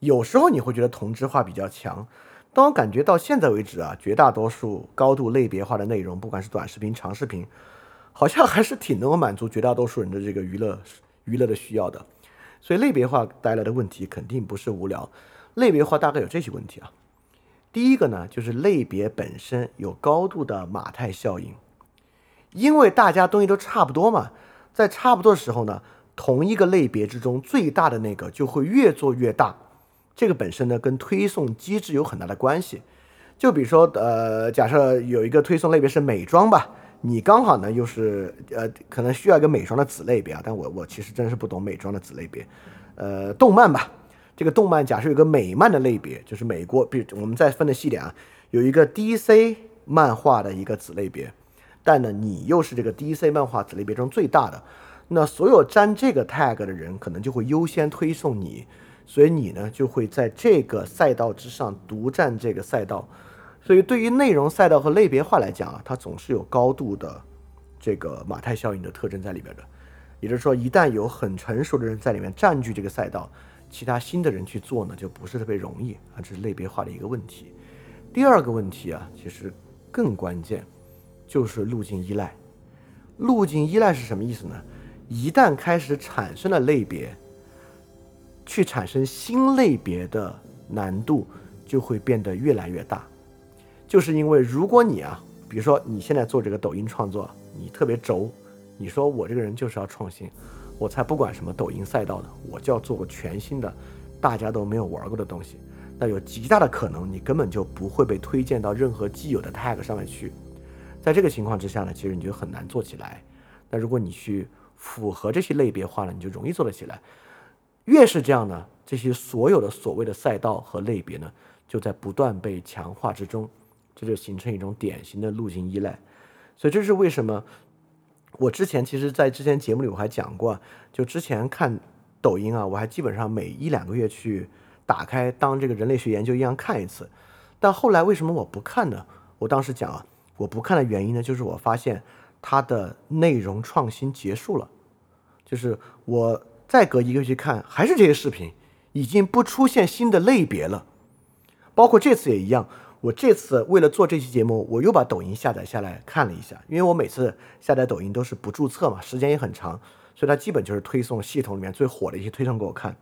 有时候你会觉得同质化比较强，但我感觉到现在为止啊，绝大多数高度类别化的内容，不管是短视频、长视频，好像还是挺能够满足绝大多数人的这个娱乐娱乐的需要的。所以类别化带来的问题肯定不是无聊。类别化大概有这些问题啊。第一个呢，就是类别本身有高度的马太效应，因为大家东西都差不多嘛，在差不多的时候呢，同一个类别之中最大的那个就会越做越大。这个本身呢，跟推送机制有很大的关系。就比如说，呃，假设有一个推送类别是美妆吧，你刚好呢又是呃，可能需要一个美妆的子类别啊。但我我其实真是不懂美妆的子类别。呃，动漫吧，这个动漫假设有个美漫的类别，就是美国，比如我们再分的细点啊，有一个 DC 漫画的一个子类别，但呢，你又是这个 DC 漫画子类别中最大的，那所有沾这个 tag 的人，可能就会优先推送你。所以你呢就会在这个赛道之上独占这个赛道，所以对于内容赛道和类别化来讲啊，它总是有高度的这个马太效应的特征在里边的。也就是说，一旦有很成熟的人在里面占据这个赛道，其他新的人去做呢就不是特别容易啊，这是类别化的一个问题。第二个问题啊，其实更关键就是路径依赖。路径依赖是什么意思呢？一旦开始产生了类别。去产生新类别的难度就会变得越来越大，就是因为如果你啊，比如说你现在做这个抖音创作，你特别轴，你说我这个人就是要创新，我才不管什么抖音赛道呢，我就要做个全新的，大家都没有玩过的东西，那有极大的可能你根本就不会被推荐到任何既有的 tag 上面去，在这个情况之下呢，其实你就很难做起来。那如果你去符合这些类别化了，你就容易做得起来。越是这样呢，这些所有的所谓的赛道和类别呢，就在不断被强化之中，这就形成一种典型的路径依赖。所以这是为什么我之前其实，在之前节目里我还讲过，就之前看抖音啊，我还基本上每一两个月去打开当这个人类学研究一样看一次。但后来为什么我不看呢？我当时讲啊，我不看的原因呢，就是我发现它的内容创新结束了，就是我。再隔一个月去看，还是这些视频，已经不出现新的类别了。包括这次也一样，我这次为了做这期节目，我又把抖音下载下来看了一下，因为我每次下载抖音都是不注册嘛，时间也很长，所以它基本就是推送系统里面最火的一些推送给我看。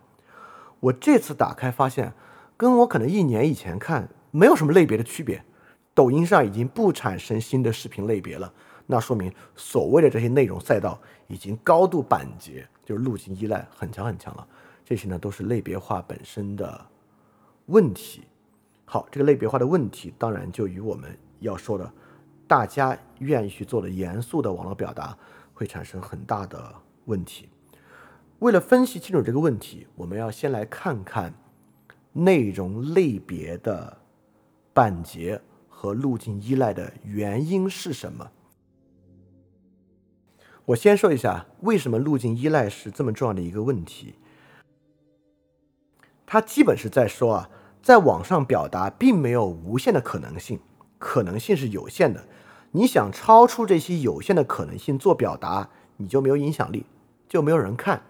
我这次打开发现，跟我可能一年以前看没有什么类别的区别，抖音上已经不产生新的视频类别了，那说明所谓的这些内容赛道已经高度板结。就是路径依赖很强很强了，这些呢都是类别化本身的问题。好，这个类别化的问题，当然就与我们要说的，大家愿意去做的严肃的网络表达，会产生很大的问题。为了分析清楚这个问题，我们要先来看看内容类别的板结和路径依赖的原因是什么。我先说一下，为什么路径依赖是这么重要的一个问题。它基本是在说啊，在网上表达并没有无限的可能性，可能性是有限的。你想超出这些有限的可能性做表达，你就没有影响力，就没有人看。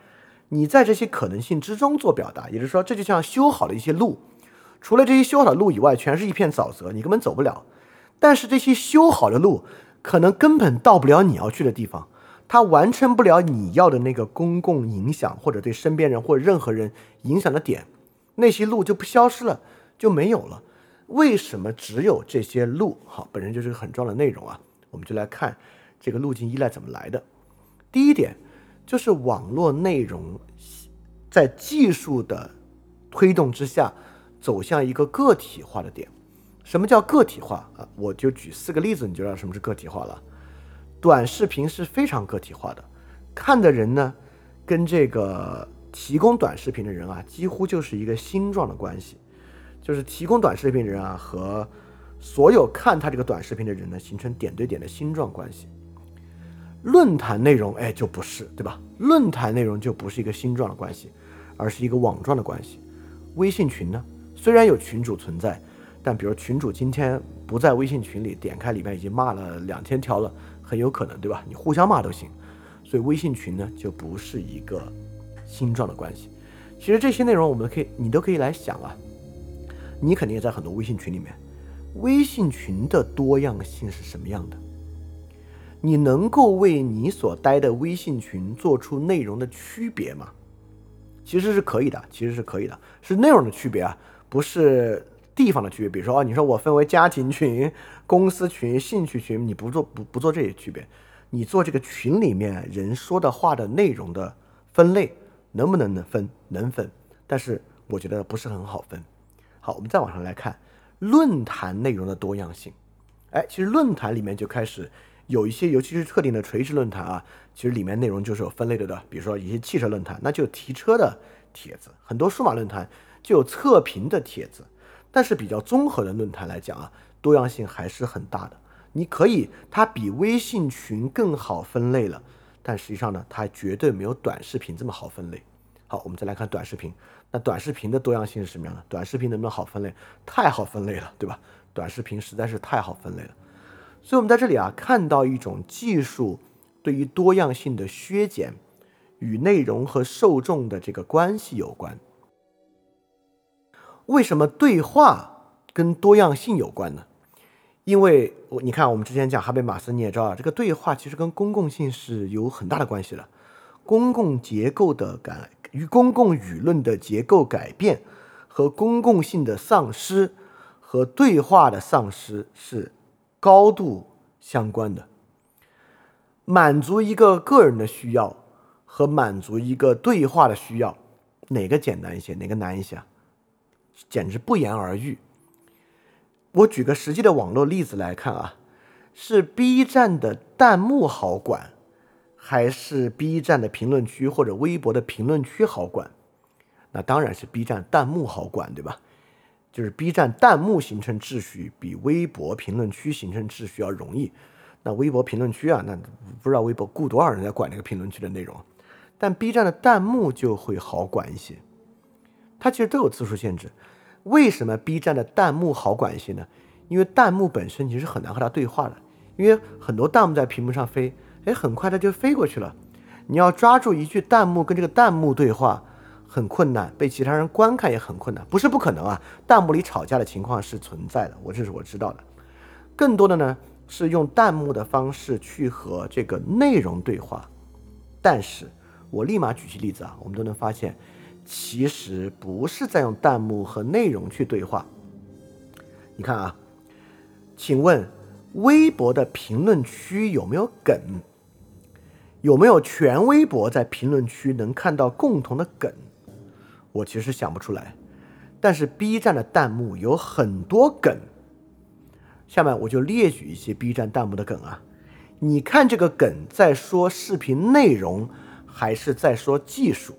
你在这些可能性之中做表达，也就是说，这就像修好的一些路，除了这些修好的路以外，全是一片沼泽，你根本走不了。但是这些修好的路，可能根本到不了你要去的地方。它完成不了你要的那个公共影响，或者对身边人或任何人影响的点，那些路就不消失了，就没有了。为什么只有这些路？好，本身就是个很重要的内容啊。我们就来看这个路径依赖怎么来的。第一点就是网络内容在技术的推动之下走向一个个体化的点。什么叫个体化啊？我就举四个例子，你就知道什么是个体化了。短视频是非常个体化的，看的人呢，跟这个提供短视频的人啊，几乎就是一个星状的关系，就是提供短视频的人啊和所有看他这个短视频的人呢，形成点对点的星状关系。论坛内容哎就不是，对吧？论坛内容就不是一个星状的关系，而是一个网状的关系。微信群呢，虽然有群主存在，但比如群主今天不在微信群里，点开里面已经骂了两千条了。很有可能，对吧？你互相骂都行，所以微信群呢就不是一个星状的关系。其实这些内容我们可以，你都可以来想啊。你肯定也在很多微信群里面。微信群的多样性是什么样的？你能够为你所待的微信群做出内容的区别吗？其实是可以的，其实是可以的，是内容的区别啊，不是地方的区别。比如说，啊，你说我分为家庭群、公司群、兴趣群，你不做不不做这些区别，你做这个群里面人说的话的内容的分类，能不能能分？能分，但是我觉得不是很好分。好，我们再往上来看。论坛内容的多样性，哎，其实论坛里面就开始有一些，尤其是特定的垂直论坛啊，其实里面内容就是有分类的的。比如说一些汽车论坛，那就提车的帖子；很多数码论坛就有测评的帖子。但是比较综合的论坛来讲啊，多样性还是很大的。你可以，它比微信群更好分类了，但实际上呢，它绝对没有短视频这么好分类。好，我们再来看短视频。那短视频的多样性是什么样的？短视频能不能好分类？太好分类了，对吧？短视频实在是太好分类了。所以，我们在这里啊，看到一种技术对于多样性的削减，与内容和受众的这个关系有关。为什么对话跟多样性有关呢？因为我你看，我们之前讲哈贝马斯，你也知道，这个对话其实跟公共性是有很大的关系的。公共结构的改与公共舆论的结构改变和公共性的丧失和对话的丧失是高度相关的。满足一个个人的需要和满足一个对话的需要，哪个简单一些？哪个难一些？简直不言而喻。我举个实际的网络例子来看啊，是 B 站的弹幕好管。还是 B 站的评论区或者微博的评论区好管，那当然是 B 站弹幕好管，对吧？就是 B 站弹幕形成秩序比微博评论区形成秩序要容易。那微博评论区啊，那不知道微博雇多少人在管这个评论区的内容，但 B 站的弹幕就会好管一些。它其实都有字数限制。为什么 B 站的弹幕好管一些呢？因为弹幕本身其实很难和它对话的，因为很多弹幕在屏幕上飞。哎，很快它就飞过去了。你要抓住一句弹幕跟这个弹幕对话很困难，被其他人观看也很困难。不是不可能啊，弹幕里吵架的情况是存在的，我这是我知道的。更多的呢是用弹幕的方式去和这个内容对话。但是我立马举些例子啊，我们都能发现，其实不是在用弹幕和内容去对话。你看啊，请问微博的评论区有没有梗？有没有全微博在评论区能看到共同的梗？我其实想不出来。但是 B 站的弹幕有很多梗。下面我就列举一些 B 站弹幕的梗啊。你看这个梗在说视频内容，还是在说技术？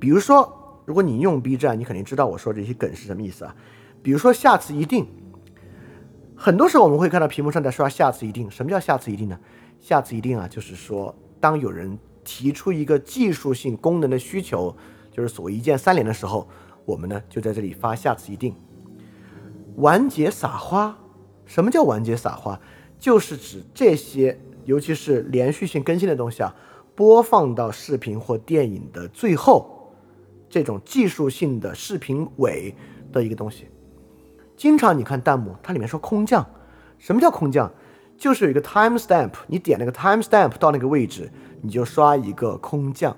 比如说，如果你用 B 站，你肯定知道我说这些梗是什么意思啊。比如说，下次一定。很多时候我们会看到屏幕上在刷“下次一定”。什么叫“下次一定”呢？下次一定啊，就是说，当有人提出一个技术性功能的需求，就是所谓一键三连的时候，我们呢就在这里发下次一定。完结撒花，什么叫完结撒花？就是指这些，尤其是连续性更新的东西啊，播放到视频或电影的最后，这种技术性的视频尾的一个东西。经常你看弹幕，它里面说空降，什么叫空降？就是有一个 time stamp，你点那个 time stamp 到那个位置，你就刷一个空降。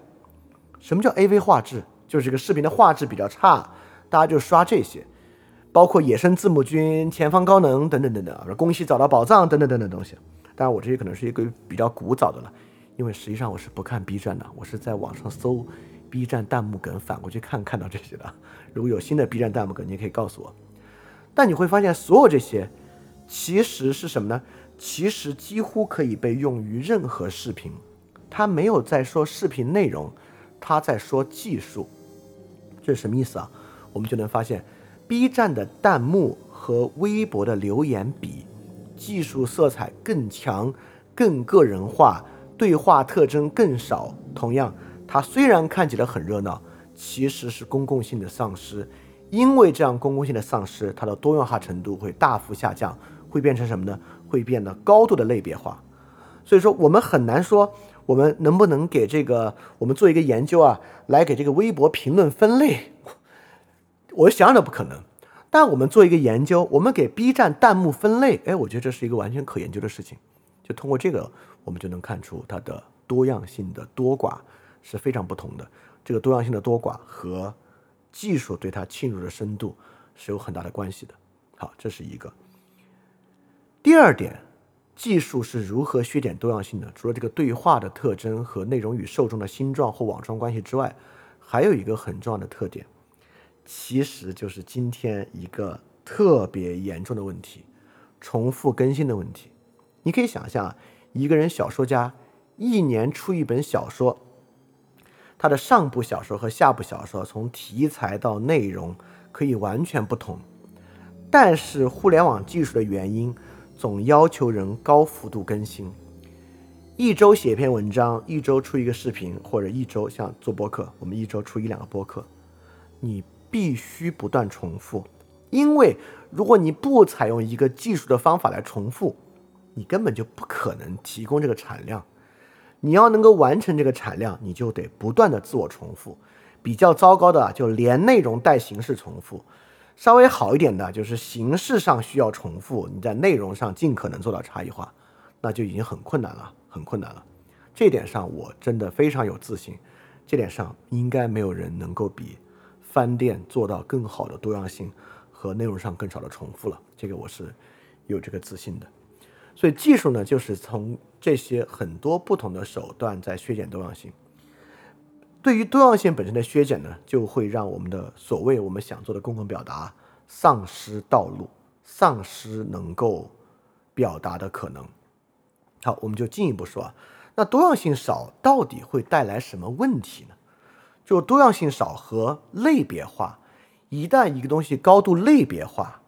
什么叫 AV 画质？就是这个视频的画质比较差，大家就刷这些，包括野生字母君、前方高能等等等等，说恭喜找到宝藏等等等等东西。当然，我这些可能是一个比较古早的了，因为实际上我是不看 B 站的，我是在网上搜 B 站弹幕梗，反过去看看到这些的。如果有新的 B 站弹幕梗，你也可以告诉我。但你会发现，所有这些其实是什么呢？其实几乎可以被用于任何视频，他没有在说视频内容，他在说技术，这是什么意思啊？我们就能发现，B 站的弹幕和微博的留言比，技术色彩更强、更个人化，对话特征更少。同样，它虽然看起来很热闹，其实是公共性的丧失，因为这样公共性的丧失，它的多样化程度会大幅下降，会变成什么呢？会变得高度的类别化，所以说我们很难说我们能不能给这个我们做一个研究啊，来给这个微博评论分类，我想想都不可能。但我们做一个研究，我们给 B 站弹幕分类，哎，我觉得这是一个完全可研究的事情。就通过这个，我们就能看出它的多样性的多寡是非常不同的。这个多样性的多寡和技术对它侵入的深度是有很大的关系的。好，这是一个。第二点，技术是如何削减多样性的？除了这个对话的特征和内容与受众的星状或网状关系之外，还有一个很重要的特点，其实就是今天一个特别严重的问题——重复更新的问题。你可以想象，一个人小说家一年出一本小说，他的上部小说和下部小说从题材到内容可以完全不同，但是互联网技术的原因总要求人高幅度更新，一周写一篇文章，一周出一个视频，或者一周像做播客，我们一周出一两个播客，你必须不断重复，因为如果你不采用一个技术的方法来重复。你根本就不可能提供这个产量，你要能够完成这个产量，你就得不断的自我重复。比较糟糕的就连内容带形式重复，稍微好一点的就是形式上需要重复，你在内容上尽可能做到差异化，那就已经很困难了，很困难了。这点上我真的非常有自信，这点上应该没有人能够比饭店做到更好的多样性和内容上更少的重复了。这个我是有这个自信的。所以技术呢，就是从这些很多不同的手段在削减多样性。对于多样性本身的削减呢，就会让我们的所谓我们想做的公共表达丧失道路，丧失能够表达的可能。好，我们就进一步说啊，那多样性少到底会带来什么问题呢？就多样性少和类别化，一旦一个东西高度类别化，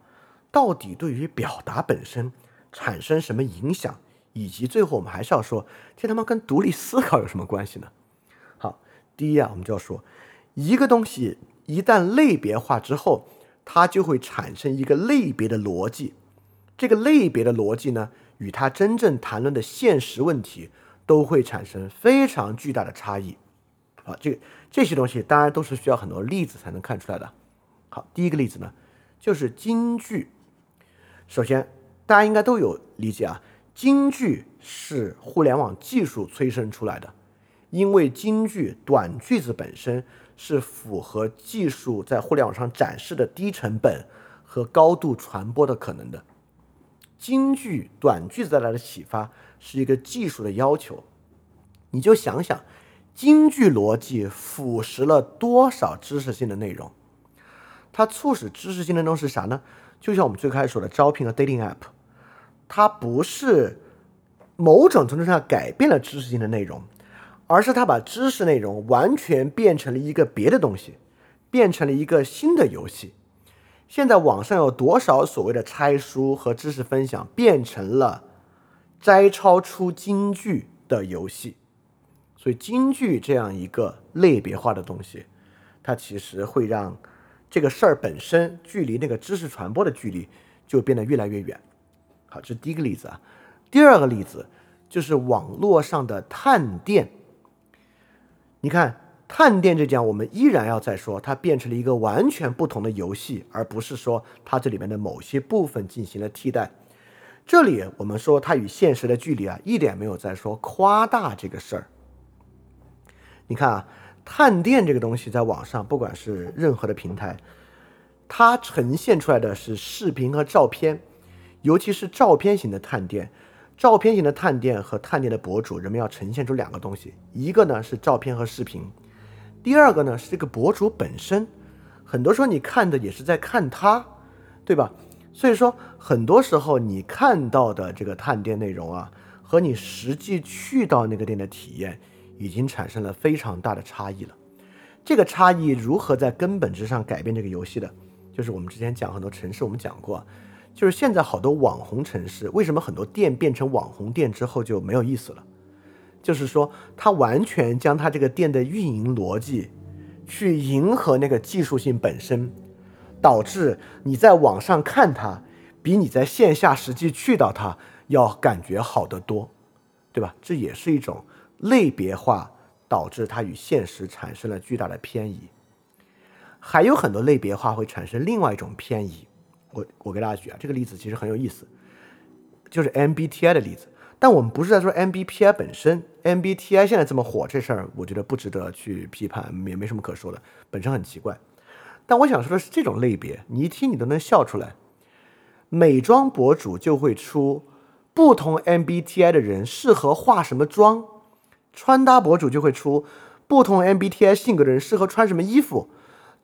到底对于表达本身？产生什么影响，以及最后我们还是要说，这他妈跟独立思考有什么关系呢？好，第一啊，我们就要说，一个东西一旦类别化之后，它就会产生一个类别的逻辑，这个类别的逻辑呢，与它真正谈论的现实问题都会产生非常巨大的差异。好，这个这些东西当然都是需要很多例子才能看出来的。好，第一个例子呢，就是京剧，首先。大家应该都有理解啊，京剧是互联网技术催生出来的，因为京剧短句子本身是符合技术在互联网上展示的低成本和高度传播的可能的。京剧短句子带来的启发是一个技术的要求，你就想想，京剧逻辑腐蚀了多少知识性的内容？它促使知识性的内容是啥呢？就像我们最开始说的招聘和 dating app。它不是某种程度上改变了知识性的内容，而是它把知识内容完全变成了一个别的东西，变成了一个新的游戏。现在网上有多少所谓的拆书和知识分享，变成了摘抄出京剧的游戏？所以京剧这样一个类别化的东西，它其实会让这个事儿本身距离那个知识传播的距离就变得越来越远。好，这是第一个例子啊。第二个例子就是网络上的探店。你看，探店这讲，我们依然要再说，它变成了一个完全不同的游戏，而不是说它这里面的某些部分进行了替代。这里我们说它与现实的距离啊，一点没有在说夸大这个事儿。你看啊，探店这个东西在网上，不管是任何的平台，它呈现出来的是视频和照片。尤其是照片型的探店，照片型的探店和探店的博主，人们要呈现出两个东西，一个呢是照片和视频，第二个呢是这个博主本身。很多时候你看的也是在看他，对吧？所以说很多时候你看到的这个探店内容啊，和你实际去到那个店的体验，已经产生了非常大的差异了。这个差异如何在根本之上改变这个游戏的？就是我们之前讲很多城市，我们讲过。就是现在好多网红城市，为什么很多店变成网红店之后就没有意思了？就是说，它完全将它这个店的运营逻辑去迎合那个技术性本身，导致你在网上看它，比你在线下实际去到它要感觉好得多，对吧？这也是一种类别化导致它与现实产生了巨大的偏移。还有很多类别化会产生另外一种偏移。我我给大家举啊，这个例子其实很有意思，就是 MBTI 的例子。但我们不是在说 MBTI 本身，MBTI 现在这么火，这事儿我觉得不值得去批判，也没什么可说的，本身很奇怪。但我想说的是，这种类别，你一听你都能笑出来。美妆博主就会出不同 MBTI 的人适合化什么妆，穿搭博主就会出不同 MBTI 性格的人适合穿什么衣服，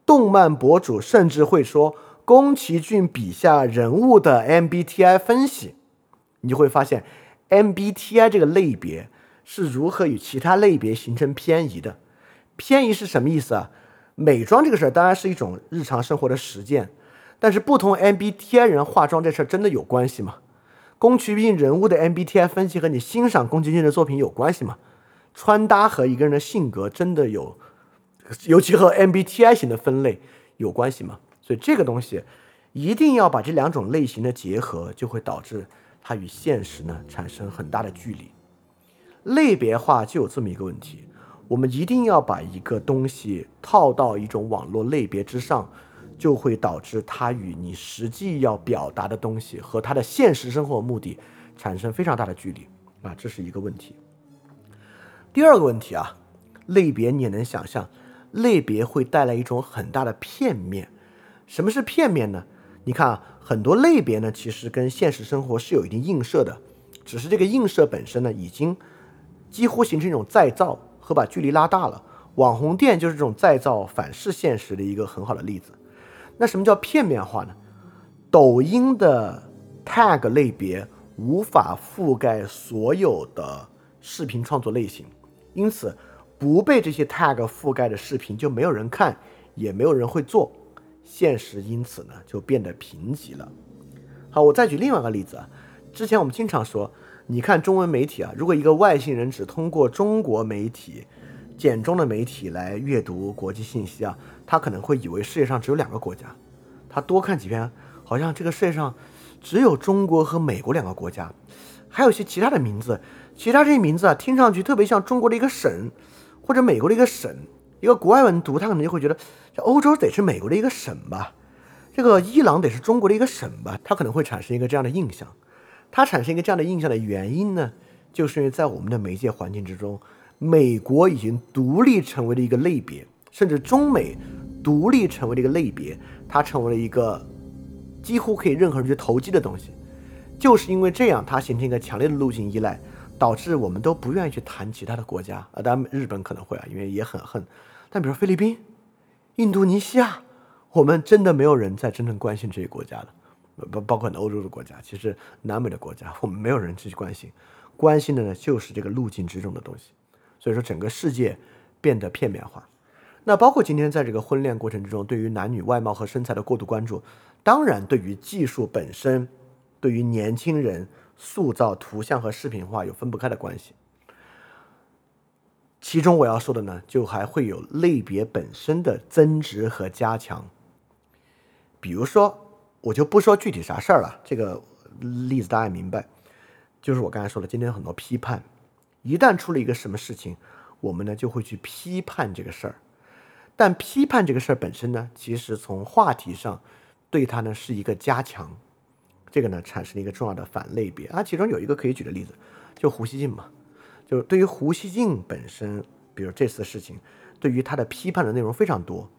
动漫博主甚至会说宫崎骏笔下人物的 MBTI 分析，你就会发现。MBTI 这个类别是如何与其他类别形成偏移的？偏移是什么意思啊？美妆这个事儿当然是一种日常生活的实践，但是不同 MBTI 人化妆这事儿真的有关系吗？宫崎骏人物的 MBTI 分析和你欣赏宫崎骏的作品有关系吗？穿搭和一个人的性格真的有，尤其和 MBTI 型的分类有关系吗？所以这个东西一定要把这两种类型的结合，就会导致。它与现实呢产生很大的距离，类别化就有这么一个问题，我们一定要把一个东西套到一种网络类别之上，就会导致它与你实际要表达的东西和它的现实生活目的产生非常大的距离啊，这是一个问题。第二个问题啊，类别你也能想象，类别会带来一种很大的片面，什么是片面呢？你看啊，很多类别呢，其实跟现实生活是有一定映射的，只是这个映射本身呢，已经几乎形成一种再造和把距离拉大了。网红店就是这种再造反噬现实的一个很好的例子。那什么叫片面化呢？抖音的 tag 类别无法覆盖所有的视频创作类型，因此不被这些 tag 覆盖的视频就没有人看，也没有人会做。现实因此呢就变得贫瘠了。好，我再举另外一个例子啊。之前我们经常说，你看中文媒体啊，如果一个外星人只通过中国媒体、简中的媒体来阅读国际信息啊，他可能会以为世界上只有两个国家。他多看几篇，好像这个世界上只有中国和美国两个国家，还有一些其他的名字，其他这些名字啊，听上去特别像中国的一个省或者美国的一个省。一个国外文读，他可能就会觉得，这欧洲得是美国的一个省吧，这个伊朗得是中国的一个省吧，它可能会产生一个这样的印象。它产生一个这样的印象的原因呢，就是因为在我们的媒介环境之中，美国已经独立成为了一个类别，甚至中美独立成为了一个类别，它成为了一个几乎可以任何人去投机的东西。就是因为这样，它形成一个强烈的路径依赖，导致我们都不愿意去谈其他的国家啊，当然日本可能会啊，因为也很恨。但比如菲律宾、印度尼西亚，我们真的没有人在真正关心这些国家了，包包括欧洲的国家，其实南美的国家，我们没有人去关心，关心的呢就是这个路径之中的东西。所以说，整个世界变得片面化。那包括今天在这个婚恋过程之中，对于男女外貌和身材的过度关注，当然对于技术本身，对于年轻人塑造图像和视频化有分不开的关系。其中我要说的呢，就还会有类别本身的增值和加强。比如说，我就不说具体啥事儿了，这个例子大家明白。就是我刚才说的，今天有很多批判，一旦出了一个什么事情，我们呢就会去批判这个事儿。但批判这个事儿本身呢，其实从话题上对它呢是一个加强，这个呢产生了一个重要的反类别啊。其中有一个可以举的例子，就胡锡进嘛。就是对于胡锡进本身，比如这次事情，对于他的批判的内容非常多，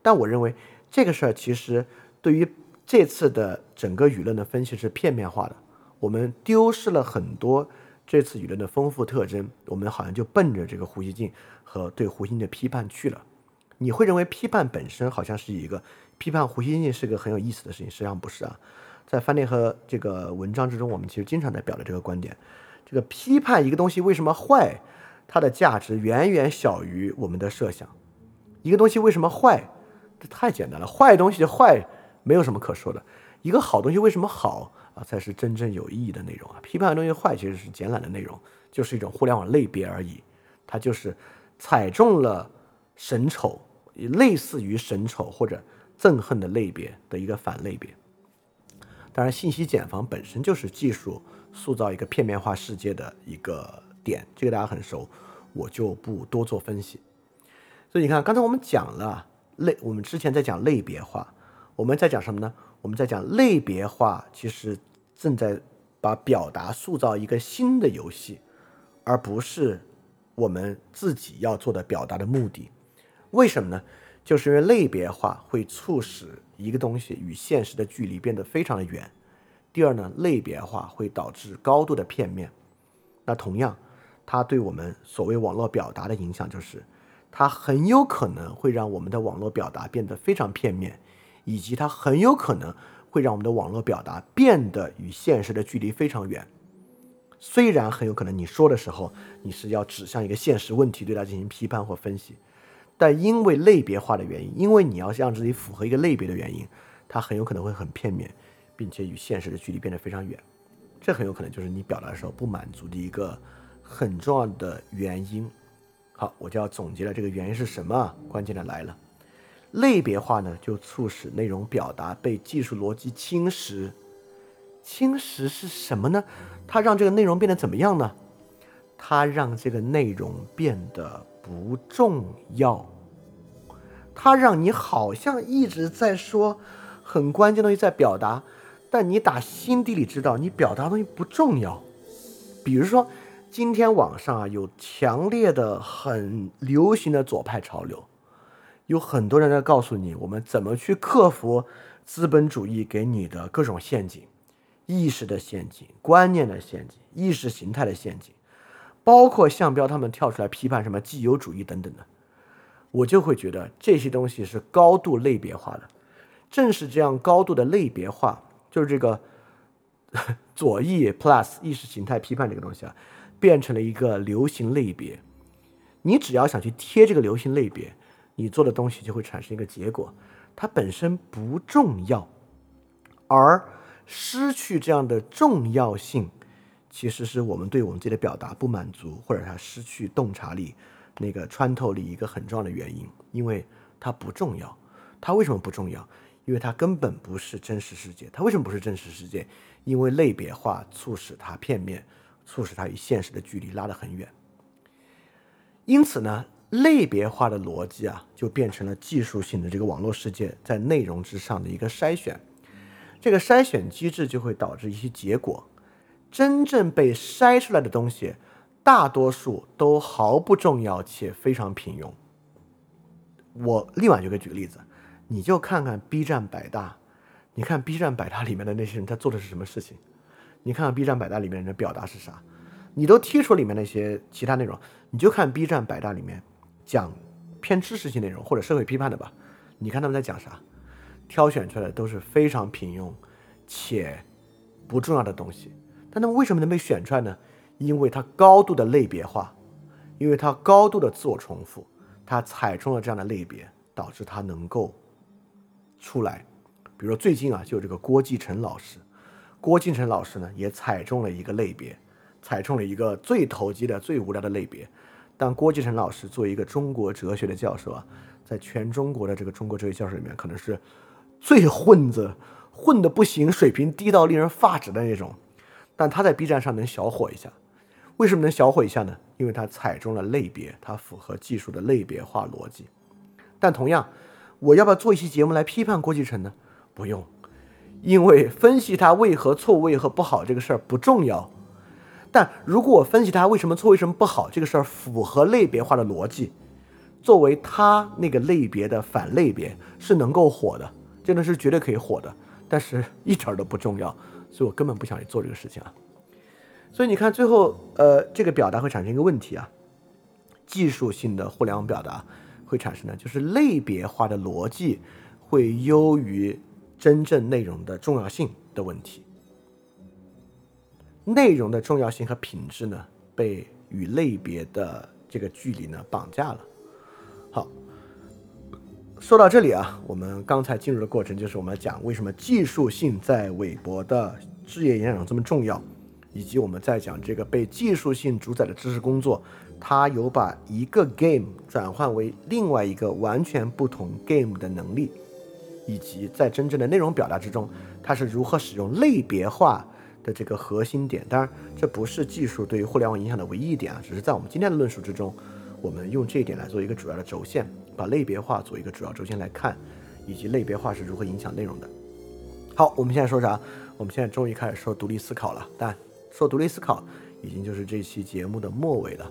但我认为这个事儿其实对于这次的整个舆论的分析是片面化的，我们丢失了很多这次舆论的丰富特征，我们好像就奔着这个胡锡进和对胡锡进的批判去了。你会认为批判本身好像是一个批判胡锡进是个很有意思的事情，实际上不是啊。在翻内和这个文章之中，我们其实经常在表达这个观点。这个批判一个东西为什么坏，它的价值远远小于我们的设想。一个东西为什么坏，这太简单了，坏东西坏没有什么可说的。一个好东西为什么好啊，才是真正有意义的内容啊。批判的东西坏其实是简览的内容，就是一种互联网类别而已。它就是踩中了神丑，类似于神丑或者憎恨的类别的一个反类别。当然，信息茧房本身就是技术。塑造一个片面化世界的一个点，这个大家很熟，我就不多做分析。所以你看，刚才我们讲了类，我们之前在讲类别化，我们在讲什么呢？我们在讲类别化，其实正在把表达塑造一个新的游戏，而不是我们自己要做的表达的目的。为什么呢？就是因为类别化会促使一个东西与现实的距离变得非常的远。第二呢，类别化会导致高度的片面。那同样，它对我们所谓网络表达的影响就是，它很有可能会让我们的网络表达变得非常片面。以及它很有可能会让我们的网络表达变得与现实的距离非常远。虽然很有可能你说的时候你是要指向一个现实问题，对它进行批判或分析，但因为类别化的原因，因为你要让自己符合一个类别的原因，它很有可能会很片面，并且与现实的距离变得非常远。这很有可能就是你表达的时候不满足的一个很重要的原因。好，我就要总结了这个原因是什么？关键的来了。类别化呢，就促使内容表达被技术逻辑侵蚀。侵蚀是什么呢？它让这个内容变得怎么样呢？它让这个内容变得不重要。它让你好像一直在说很关键东西在表达，但你打心底里知道你表达东西不重要。比如说，今天网上啊有强烈的、很流行的左派潮流。有很多人在告诉你，我们怎么去克服资本主义给你的各种陷阱、意识的陷阱、观念的陷阱、意识形态的陷阱，包括向标他们跳出来批判什么既有主义等等的，我就会觉得这些东西是高度类别化的。正是这样高度的类别化，就是这个 <laughs> 左翼 plus 意识形态批判这个东西啊，变成了一个流行类别。你只要想去贴这个流行类别。你做的东西就会产生一个结果，它本身不重要，而失去这样的重要性，其实是我们对我们自己的表达不满足，或者它失去洞察力、那个穿透力一个很重要的原因，因为它不重要。它为什么不重要？因为它根本不是真实世界。它为什么不是真实世界？因为类别化促使它片面，促使它与现实的距离拉得很远。因此呢？类别化的逻辑啊，就变成了技术性的这个网络世界在内容之上的一个筛选。这个筛选机制就会导致一些结果：真正被筛出来的东西，大多数都毫不重要且非常平庸。我立马就给举个例子，你就看看 B 站百大，你看 B 站百大里面的那些人他做的是什么事情？你看看 B 站百大里面人的表达是啥？你都剔除里面那些其他内容，你就看 B 站百大里面。讲偏知识性内容或者社会批判的吧，你看他们在讲啥？挑选出来的都是非常平庸且不重要的东西。但他们为什么能被选出来呢？因为它高度的类别化，因为它高度的自我重复，它踩中了这样的类别，导致它能够出来。比如说最近啊，就这个郭继成老师，郭继成老师呢也踩中了一个类别，踩中了一个最投机的、最无聊的类别。但郭继成老师作为一个中国哲学的教授啊，在全中国的这个中国哲学教授里面，可能是最混子，混的不行，水平低到令人发指的那种。但他在 B 站上能小火一下，为什么能小火一下呢？因为他踩中了类别，他符合技术的类别化逻辑。但同样，我要不要做一期节目来批判郭继成呢？不用，因为分析他为何错、为何不好这个事儿不重要。但如果我分析他为什么错、为什么不好，这个事儿符合类别化的逻辑，作为他那个类别的反类别是能够火的，真的是绝对可以火的，但是一点儿都不重要，所以我根本不想去做这个事情啊。所以你看，最后呃，这个表达会产生一个问题啊，技术性的互联网表达会产生的就是类别化的逻辑会优于真正内容的重要性的问题。内容的重要性和品质呢，被与类别的这个距离呢绑架了。好，说到这里啊，我们刚才进入的过程就是我们讲为什么技术性在韦伯的职业演讲这么重要，以及我们在讲这个被技术性主宰的知识工作，它有把一个 game 转换为另外一个完全不同 game 的能力，以及在真正的内容表达之中，它是如何使用类别化。的这个核心点，当然这不是技术对于互联网影响的唯一一点啊，只是在我们今天的论述之中，我们用这一点来做一个主要的轴线，把类别化做一个主要轴线来看，以及类别化是如何影响内容的。好，我们现在说啥？我们现在终于开始说独立思考了。但说独立思考，已经就是这期节目的末尾了。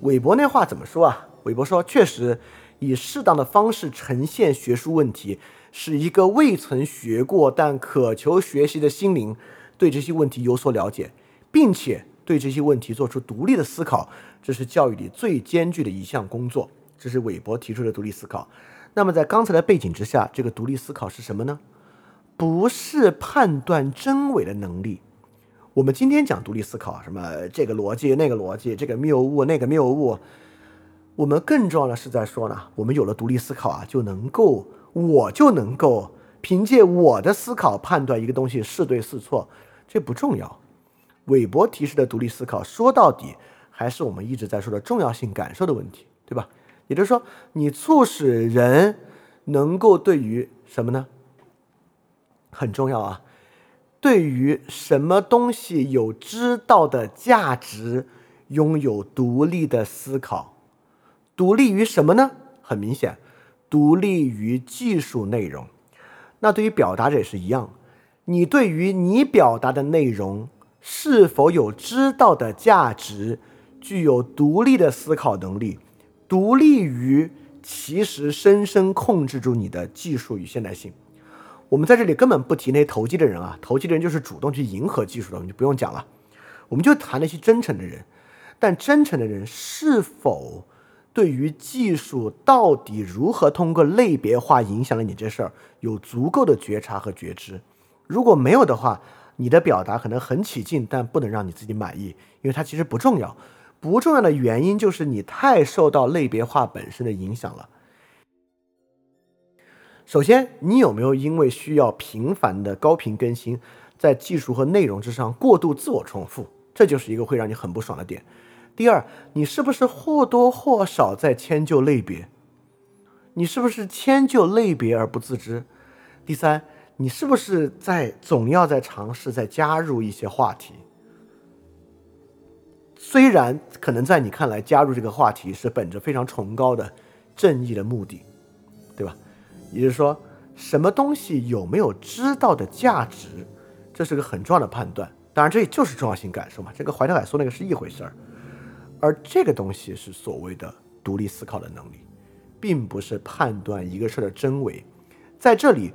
韦伯那话怎么说啊？韦伯说，确实以适当的方式呈现学术问题，使一个未曾学过但渴求学习的心灵对这些问题有所了解，并且对这些问题做出独立的思考，这是教育里最艰巨的一项工作。这是韦伯提出的独立思考。那么在刚才的背景之下，这个独立思考是什么呢？不是判断真伪的能力。我们今天讲独立思考，什么这个逻辑那个逻辑，这个谬误那个谬误，我们更重要的是在说呢，我们有了独立思考啊，就能够我就能够凭借我的思考判断一个东西是对是错，这不重要。韦伯提示的独立思考，说到底还是我们一直在说的重要性感受的问题，对吧？也就是说，你促使人能够对于什么呢？很重要啊！对于什么东西有知道的价值，拥有独立的思考，独立于什么呢？很明显，独立于技术内容。那对于表达者也是一样，你对于你表达的内容是否有知道的价值，具有独立的思考能力，独立于其实深深控制住你的技术与现代性。我们在这里根本不提那些投机的人啊，投机的人就是主动去迎合技术的，我们就不用讲了。我们就谈那些真诚的人，但真诚的人是否对于技术到底如何通过类别化影响了你这事儿有足够的觉察和觉知？如果没有的话，你的表达可能很起劲，但不能让你自己满意，因为它其实不重要。不重要的原因就是你太受到类别化本身的影响了。首先，你有没有因为需要频繁的高频更新，在技术和内容之上过度自我重复？这就是一个会让你很不爽的点。第二，你是不是或多或少在迁就类别？你是不是迁就类别而不自知？第三，你是不是在总要在尝试在加入一些话题？虽然可能在你看来加入这个话题是本着非常崇高的正义的目的，对吧？也就是说，什么东西有没有知道的价值，这是个很重要的判断。当然，这就是重要性感受嘛。这跟怀特海说那个是一回事儿。而这个东西是所谓的独立思考的能力，并不是判断一个事儿的真伪。在这里，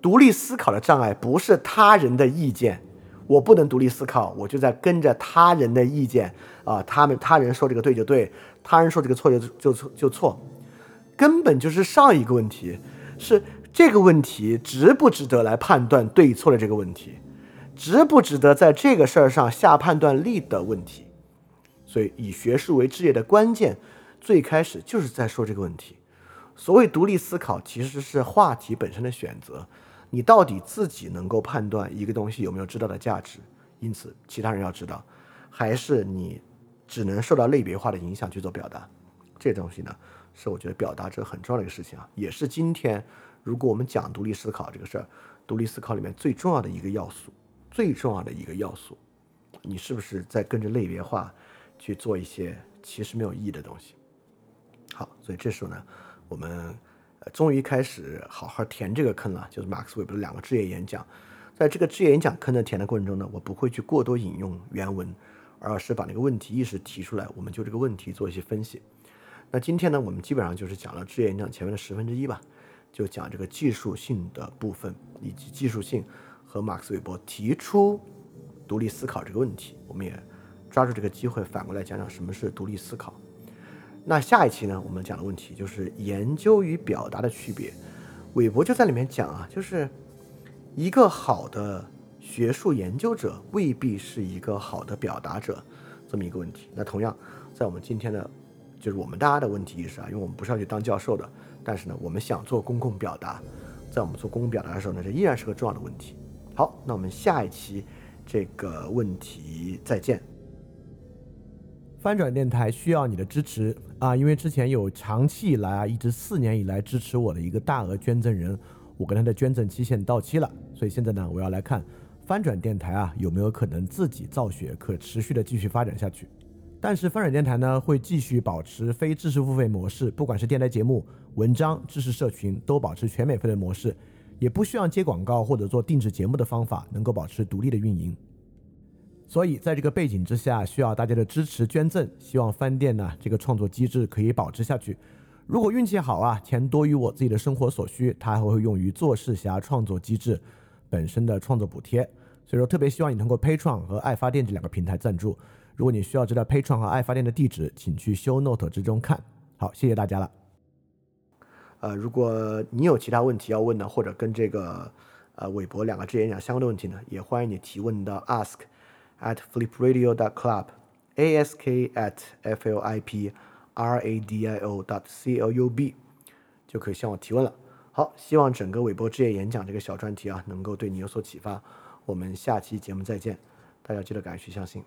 独立思考的障碍不是他人的意见，我不能独立思考，我就在跟着他人的意见啊。他们他人说这个对就对，他人说这个错就就错就错，根本就是上一个问题。是这个问题值不值得来判断对错的这个问题，值不值得在这个事儿上下判断力的问题。所以，以学术为职业的关键，最开始就是在说这个问题。所谓独立思考，其实是话题本身的选择。你到底自己能够判断一个东西有没有知道的价值，因此其他人要知道，还是你只能受到类别化的影响去做表达？这东西呢？是我觉得表达这个很重要的一个事情啊，也是今天如果我们讲独立思考这个事儿，独立思考里面最重要的一个要素，最重要的一个要素，你是不是在跟着类别化去做一些其实没有意义的东西？好，所以这时候呢，我们终于开始好好填这个坑了，就是马克思韦伯的两个职业演讲，在这个职业演讲坑的填的过程中呢，我不会去过多引用原文，而是把那个问题意识提出来，我们就这个问题做一些分析。那今天呢，我们基本上就是讲了职业演讲前面的十分之一吧，就讲这个技术性的部分，以及技术性和马克思韦伯提出独立思考这个问题。我们也抓住这个机会，反过来讲讲什么是独立思考。那下一期呢，我们讲的问题就是研究与表达的区别。韦伯就在里面讲啊，就是一个好的学术研究者未必是一个好的表达者这么一个问题。那同样，在我们今天的就是我们大家的问题意识啊，因为我们不是要去当教授的，但是呢，我们想做公共表达，在我们做公共表达的时候呢，这依然是个重要的问题。好，那我们下一期这个问题再见。翻转电台需要你的支持啊，因为之前有长期以来啊，一直四年以来支持我的一个大额捐赠人，我跟他的捐赠期限到期了，所以现在呢，我要来看翻转电台啊有没有可能自己造血，可持续的继续发展下去。但是翻转电台呢会继续保持非知识付费模式，不管是电台节目、文章、知识社群，都保持全免费的模式，也不需要接广告或者做定制节目的方法，能够保持独立的运营。所以在这个背景之下，需要大家的支持捐赠，希望翻店呢这个创作机制可以保持下去。如果运气好啊，钱多于我自己的生活所需，它还会用于做事侠创作机制本身的创作补贴。所以说，特别希望你通过 Patreon 和爱发电这两个平台赞助。如果你需要知道 Patreon 和爱发电的地址，请去 Show Note 之中看。好，谢谢大家了。呃，如果你有其他问题要问的，或者跟这个呃韦伯两个职业演讲相关的问题呢，也欢迎你提问到 ask at flipradio dot club，ask at f l i p r a d i o dot c l u b，就可以向我提问了。好，希望整个韦伯职业演讲这个小专题啊，能够对你有所启发。我们下期节目再见，大家记得敢于去相信。